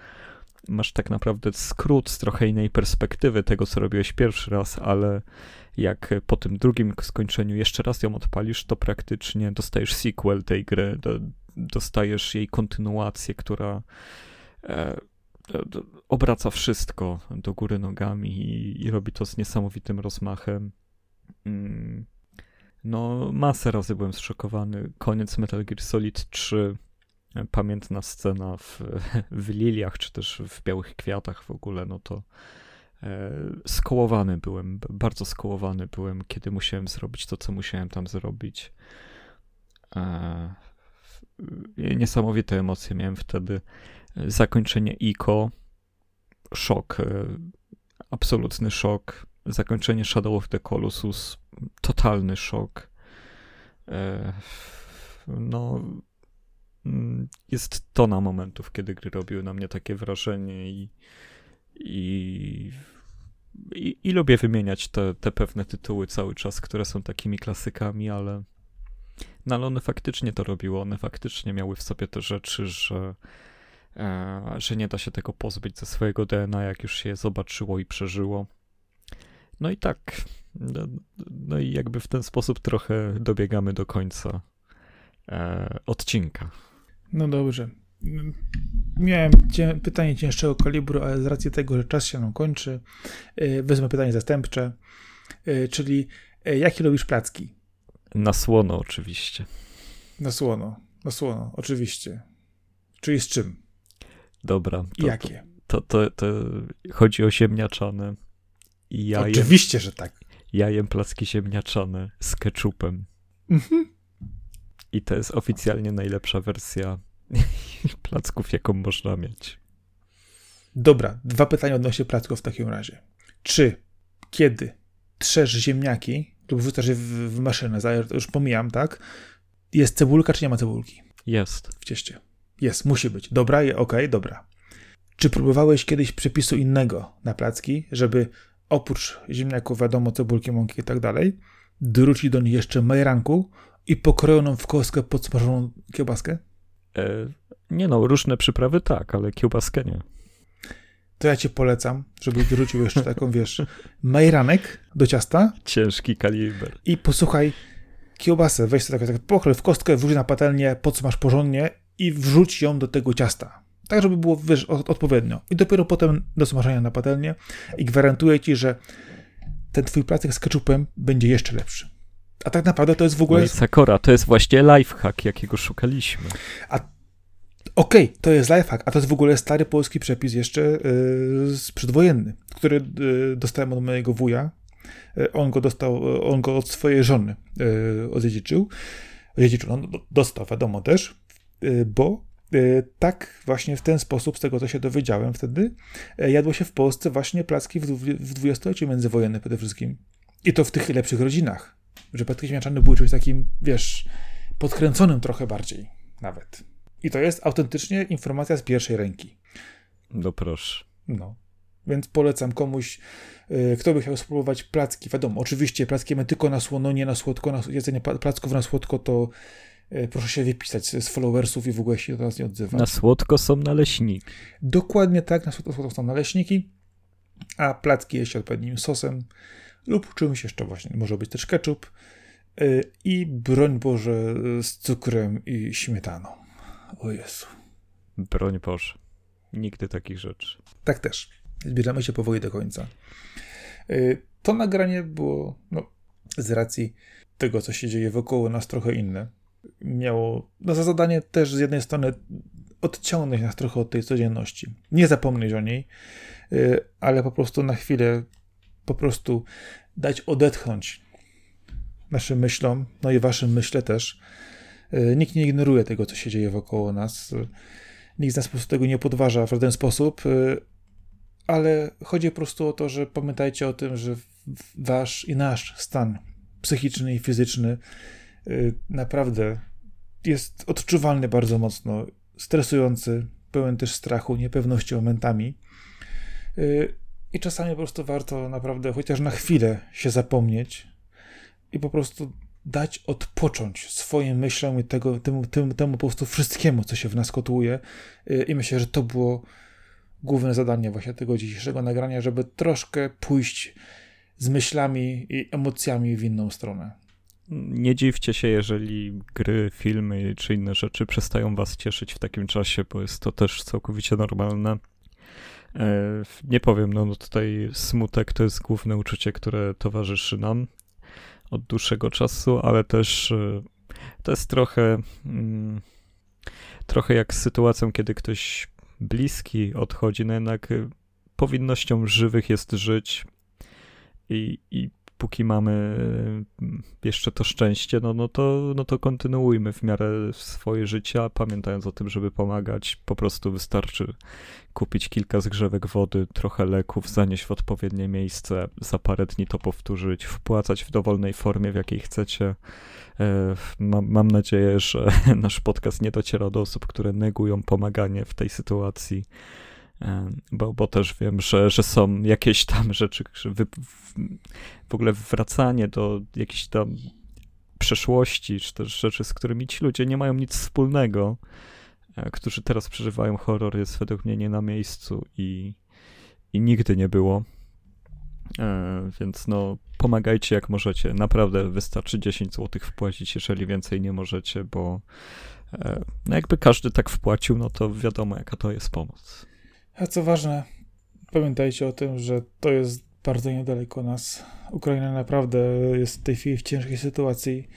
masz tak naprawdę skrót z trochę innej perspektywy tego, co robiłeś pierwszy raz, ale jak po tym drugim skończeniu jeszcze raz ją odpalisz, to praktycznie dostajesz sequel tej gry, do, dostajesz jej kontynuację, która e, obraca wszystko do góry nogami i, i, robi to z niesamowitym rozmachem. Mm. No, masę razy byłem zszokowany. Koniec Metal Gear Solid 3 pamiętna scena w, w liliach, czy też w białych kwiatach w ogóle, no to e, skołowany byłem, bardzo skołowany byłem, kiedy musiałem zrobić to, co musiałem tam zrobić. E, niesamowite emocje miałem wtedy. Zakończenie ICO, szok, e, absolutny szok. Zakończenie Shadow of the Colossus, totalny szok. E, no, Mm, jest tona momentów, kiedy gry robiły na mnie takie wrażenie i, i, i, i lubię wymieniać te, te pewne tytuły cały czas, które są takimi klasykami, ale, no ale one faktycznie to robiły, one faktycznie miały w sobie te rzeczy, że, że nie da się tego pozbyć ze swojego DNA, jak już się je zobaczyło i przeżyło. No i tak, no, no i jakby w ten sposób trochę dobiegamy do końca e, odcinka. No dobrze. Miałem pytanie cięższego kalibru, ale z racji tego, że czas się nam kończy, y, wezmę pytanie zastępcze, czyli jakie lubisz placki? Na słono oczywiście. Na słono, na słono, oczywiście. Czyli z czym? Dobra. To, jakie? To, to, to, chodzi o ziemniaczane. I ja oczywiście, jem, że tak. Ja jem placki ziemniaczane z ketchupem. Mhm. I to jest oficjalnie najlepsza wersja placków, jaką można mieć. Dobra, dwa pytania odnośnie placków w takim razie. Czy, kiedy trzesz ziemniaki lub wrzucasz je w, w maszynę, już pomijam, tak? Jest cebulka, czy nie ma cebulki? Jest. W cieście. Jest, musi być. Dobra, okej, okay, dobra. Czy próbowałeś kiedyś przepisu innego na placki, żeby oprócz ziemniaków, wiadomo, cebulki, mąki i tak dalej, dorzucić do nich jeszcze majranku i pokrojoną w kostkę podsmażoną kiełbaskę? E, nie no, różne przyprawy tak, ale kiełbaskę nie. To ja ci polecam, żebyś dorzucił jeszcze taką, wiesz, majranek do ciasta. Ciężki kaliber. I posłuchaj, kiełbasę weź sobie tak, tak w kostkę, wrzuć na patelnię, podsmaż porządnie i wrzuć ją do tego ciasta. Tak, żeby było wiesz, odpowiednio. I dopiero potem do smażenia na patelnię i gwarantuję ci, że ten twój placek z keczupem będzie jeszcze lepszy. A tak naprawdę to jest w ogóle... No Sakora, to jest właśnie lifehack, jakiego szukaliśmy. A Okej, okay, to jest lifehack, a to jest w ogóle stary polski przepis jeszcze yy, przedwojenny, który yy, dostałem od mojego wuja. Yy, on go dostał, on go od swojej żony yy, odziedziczył. Odziedziczył, no, dostał, wiadomo też, bo yy, tak właśnie w ten sposób, z tego co się dowiedziałem wtedy, jadło się w Polsce właśnie placki w, dwudziestoleciu międzywojennym przede wszystkim. I to w tych lepszych rodzinach że Patryk Śmiaczany był czymś takim, wiesz, podkręconym trochę bardziej nawet. I to jest autentycznie informacja z pierwszej ręki. No proszę. No. Więc polecam komuś, kto by chciał spróbować placki. Wiadomo, oczywiście placki mamy tylko na słono, nie na słodko. Na jedzenie placków na słodko to proszę się wypisać z followersów i w ogóle się do nas nie odzywa. Na słodko są naleśniki. Dokładnie tak, na słodko są naleśniki, a placki jeść odpowiednim sosem lub czymś jeszcze właśnie. Może być też ketchup y, i broń Boże z cukrem i śmietaną. O Jezu. Broń Boże. Nigdy takich rzeczy. Tak też. Zbieramy się powoli do końca. Y, to nagranie było, no, z racji tego, co się dzieje wokoło nas, trochę inne. Miało no, za zadanie też z jednej strony odciągnąć nas trochę od tej codzienności. Nie zapomnieć o niej, y, ale po prostu na chwilę po prostu dać odetchnąć naszym myślom, no i waszym myśle też. E, nikt nie ignoruje tego, co się dzieje wokoło nas. Nikt z nas po prostu tego nie podważa w żaden sposób, e, ale chodzi po prostu o to, że pamiętajcie o tym, że wasz i nasz stan psychiczny i fizyczny naprawdę jest odczuwalny bardzo mocno, stresujący, pełen też strachu, niepewności momentami. Y, I czasami po prostu warto naprawdę chociaż na chwilę się zapomnieć i po prostu dać odpocząć swoim myślom i tego, temu, temu, temu po prostu wszystkiemu, co się w nas kotłuje. Y, I myślę, że to było główne zadanie właśnie tego dzisiejszego nagrania, żeby troszkę pójść z myślami i emocjami w inną stronę. Nie dziwcie się, jeżeli gry, filmy czy inne rzeczy przestają was cieszyć w takim czasie, bo jest to też całkowicie normalne. E, nie powiem, no, no tutaj smutek to jest główne uczucie, które towarzyszy nam od dłuższego czasu, ale też e, to jest trochę mm, trochę jak z sytuacją, kiedy ktoś bliski odchodzi, no jednak e, powinnością żywych jest żyć i, i póki mamy mm, jeszcze to szczęście, no, no, to, no to kontynuujmy w miarę swoje życia, pamiętając o tym, żeby pomagać. Po prostu wystarczy kupić kilka zgrzewek wody, trochę leków, zanieść w odpowiednie miejsce, za parę dni to powtórzyć, wpłacać w dowolnej formie, w jakiej chcecie. E, mam, mam nadzieję, że nasz podcast nie dociera do osób, które negują pomaganie w tej sytuacji bo, bo też wiem, że, że są jakieś tam rzeczy, że wy, w ogóle wracanie do jakiejś tam przeszłości, czy też rzeczy, z którymi ci ludzie nie mają nic wspólnego, e, którzy teraz przeżywają horror, jest według mnie nie na miejscu i, i nigdy nie było. E, więc no, pomagajcie jak możecie. Naprawdę wystarczy 10 zł wpłacić, jeżeli więcej nie możecie, bo e, no jakby każdy tak wpłacił, no to wiadomo, jaka to jest pomoc. A co ważne, pamiętajcie o tym, że to jest bardzo niedaleko nas. Ukraina naprawdę jest w tej chwili w ciężkiej sytuacji.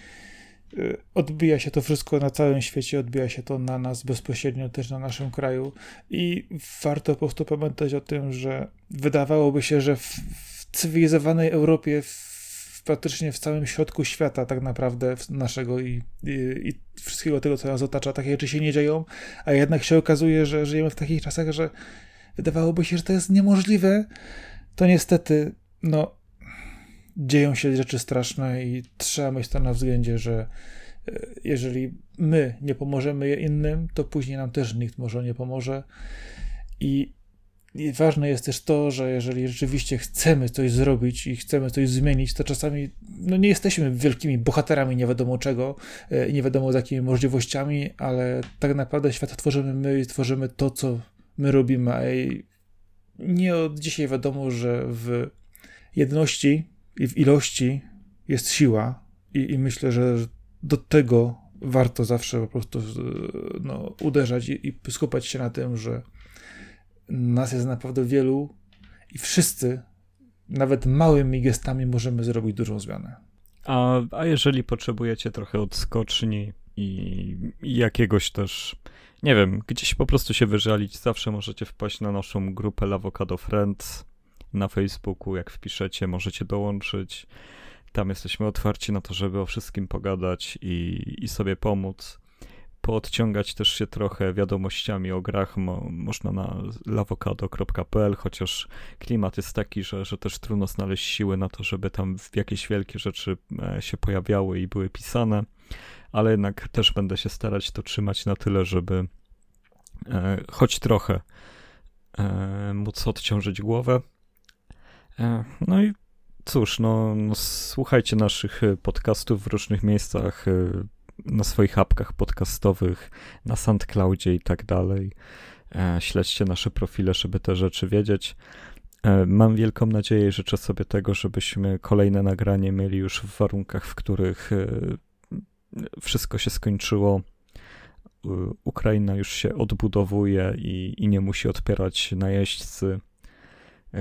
Y, odbija się to wszystko na całym świecie, odbija się to na nas bezpośrednio, też na naszym kraju. I warto po prostu pamiętać o tym, że wydawałoby się, że w, w cywilizowanej Europie, w, praktycznie w całym środku świata, tak naprawdę naszego i, i, i, wszystkiego tego, co nas otacza, takie rzeczy się nie dzieją, a jednak się okazuje, że żyjemy w takich czasach, że wydawałoby się, że to jest niemożliwe, to niestety, no, dzieją się rzeczy straszne i trzeba mieć to na względzie, że e, jeżeli my nie pomożemy innym, to później nam też nikt może nie pomoże. I, I, ważne jest też to, że jeżeli rzeczywiście chcemy coś zrobić i chcemy coś zmienić, to czasami no nie jesteśmy wielkimi bohaterami nie wiadomo czego e, i nie wiadomo z jakimi możliwościami, ale tak naprawdę świat tworzymy my i tworzymy to, co my robimy, nie od dzisiaj wiadomo, że w jedności i w ilości jest siła i, i myślę, że do tego warto zawsze po prostu no, uderzać i, i skupiać się na tym, że nas jest naprawdę wielu i wszyscy, nawet małymi gestami, możemy zrobić dużą zmianę. A, a jeżeli potrzebujecie trochę odskoczni i jakiegoś też nie wiem, gdzieś po prostu się wyżalić, zawsze możecie wpaść na naszą grupę L'Avocado Friends na Facebooku, jak wpiszecie, możecie dołączyć. Tam jesteśmy otwarci na to, żeby o wszystkim pogadać i, i sobie pomóc. Poodciągać też się trochę wiadomościami o grach mo, można na lawokado.pl, chociaż klimat jest taki, że, że też trudno znaleźć siły na to, żeby tam jakieś wielkie rzeczy e, się pojawiały i były pisane ale jednak też będę się starać to trzymać na tyle, żeby e, choć trochę e, móc odciążyć głowę. E, no i cóż, no, no, słuchajcie naszych podcastów w różnych miejscach, na swoich apkach podcastowych, na SoundCloudzie i tak dalej. Śledźcie nasze profile, żeby te rzeczy wiedzieć. Mam wielką nadzieję i życzę sobie tego, żebyśmy kolejne nagranie mieli już w warunkach, w których wszystko się skończyło. Y, Ukraina już się odbudowuje i, i nie musi odpierać najeźdźcy. Y,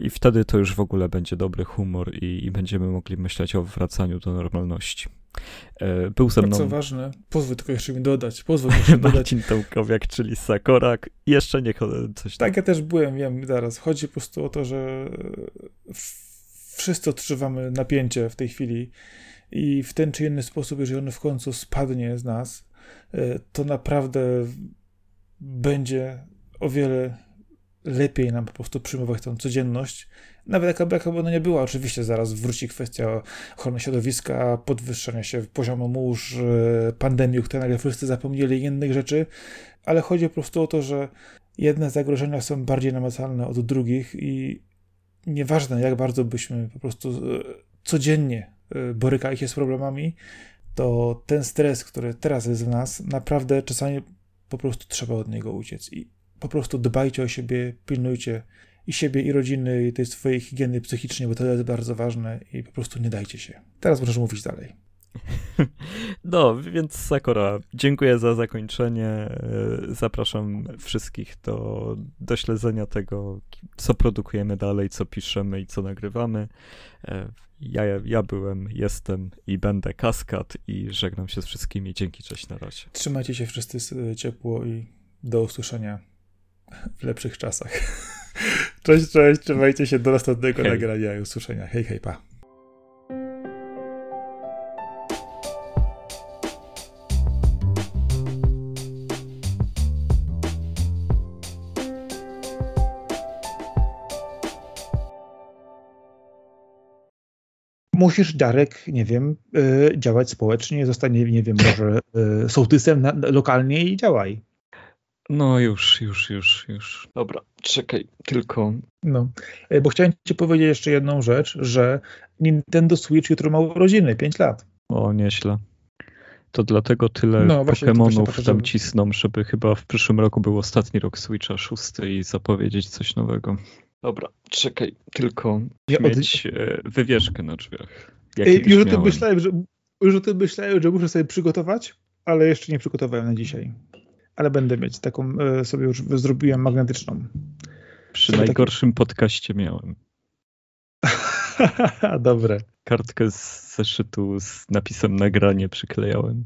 I wtedy to już w ogóle będzie dobry humor i, i będziemy mogli myśleć o wracaniu do normalności. Y, był ze mną. Co ważne, pozwól tylko jeszcze mi dodać. Pozwól mi Marcin Tomkowiak, czyli Sakorak. Jeszcze niech coś tam. Tak, ja też byłem, wiem, zaraz. Chodzi po prostu o to, że wszyscy odczuwamy napięcie w tej chwili i w ten czy inny sposób, jeżeli on w końcu spadnie z nas, e, to naprawdę będzie o wiele lepiej nam po prostu przyjmować tą codzienność, nawet jaka, by ona nie była. Oczywiście zaraz wróci kwestia ochrony środowiska, podwyższania się poziomu mórz, e, pandemii, o której nagle wszyscy zapomnieli i innych rzeczy, ale chodzi po prostu o to, że jedne zagrożenia są bardziej namacalne od drugich i nieważne jak bardzo byśmy po prostu e, codziennie borykali się z problemami, to ten stres, który teraz jest w nas, naprawdę czasami po prostu trzeba od niego uciec. I po prostu dbajcie o siebie, pilnujcie i siebie, i rodziny, i tej swojej higieny psychicznej, bo to jest bardzo ważne i po prostu nie dajcie się. Teraz możesz mówić dalej. No, więc Sakura, dziękuję za zakończenie. E, zapraszam wszystkich do, do śledzenia tego, co produkujemy dalej, co piszemy i co nagrywamy. Ja, ja byłem, jestem i będę Kaskad i żegnam się z wszystkimi. Dzięki, cześć, na razie. Trzymajcie się wszyscy ciepło i do usłyszenia w lepszych czasach. Cześć, cześć, trzymajcie się do następnego hej. nagrania i usłyszenia. Hej, hej, pa. Musisz, Darek, nie wiem, y, działać społecznie, zostanie, nie wiem, może y, sołtysem na, lokalnie i działaj. No już, już, już, już. Dobra, czekaj, tylko. No, e, bo chciałem ci powiedzieć jeszcze jedną rzecz, że Nintendo Switch jutro ma urodziny, 5 lat. O, nieźle. To dlatego tyle no, Pokémonów tam cisną, żeby chyba w przyszłym roku był ostatni rok Switcha, szósty i zapowiedzieć coś nowego. Dobra, czekaj, tylko ja mieć od... E, wywieszkę na drzwiach. już, o tym myślałem, że, już o tym myślałem, że muszę sobie przygotować, ale jeszcze nie przygotowałem na dzisiaj ale będę mieć taką, e, sobie już zrobiłem magnetyczną. Przy sobie najgorszym taki... podcaście miałem. Dobre. Kartkę z zeszytu z napisem nagranie przyklejałem.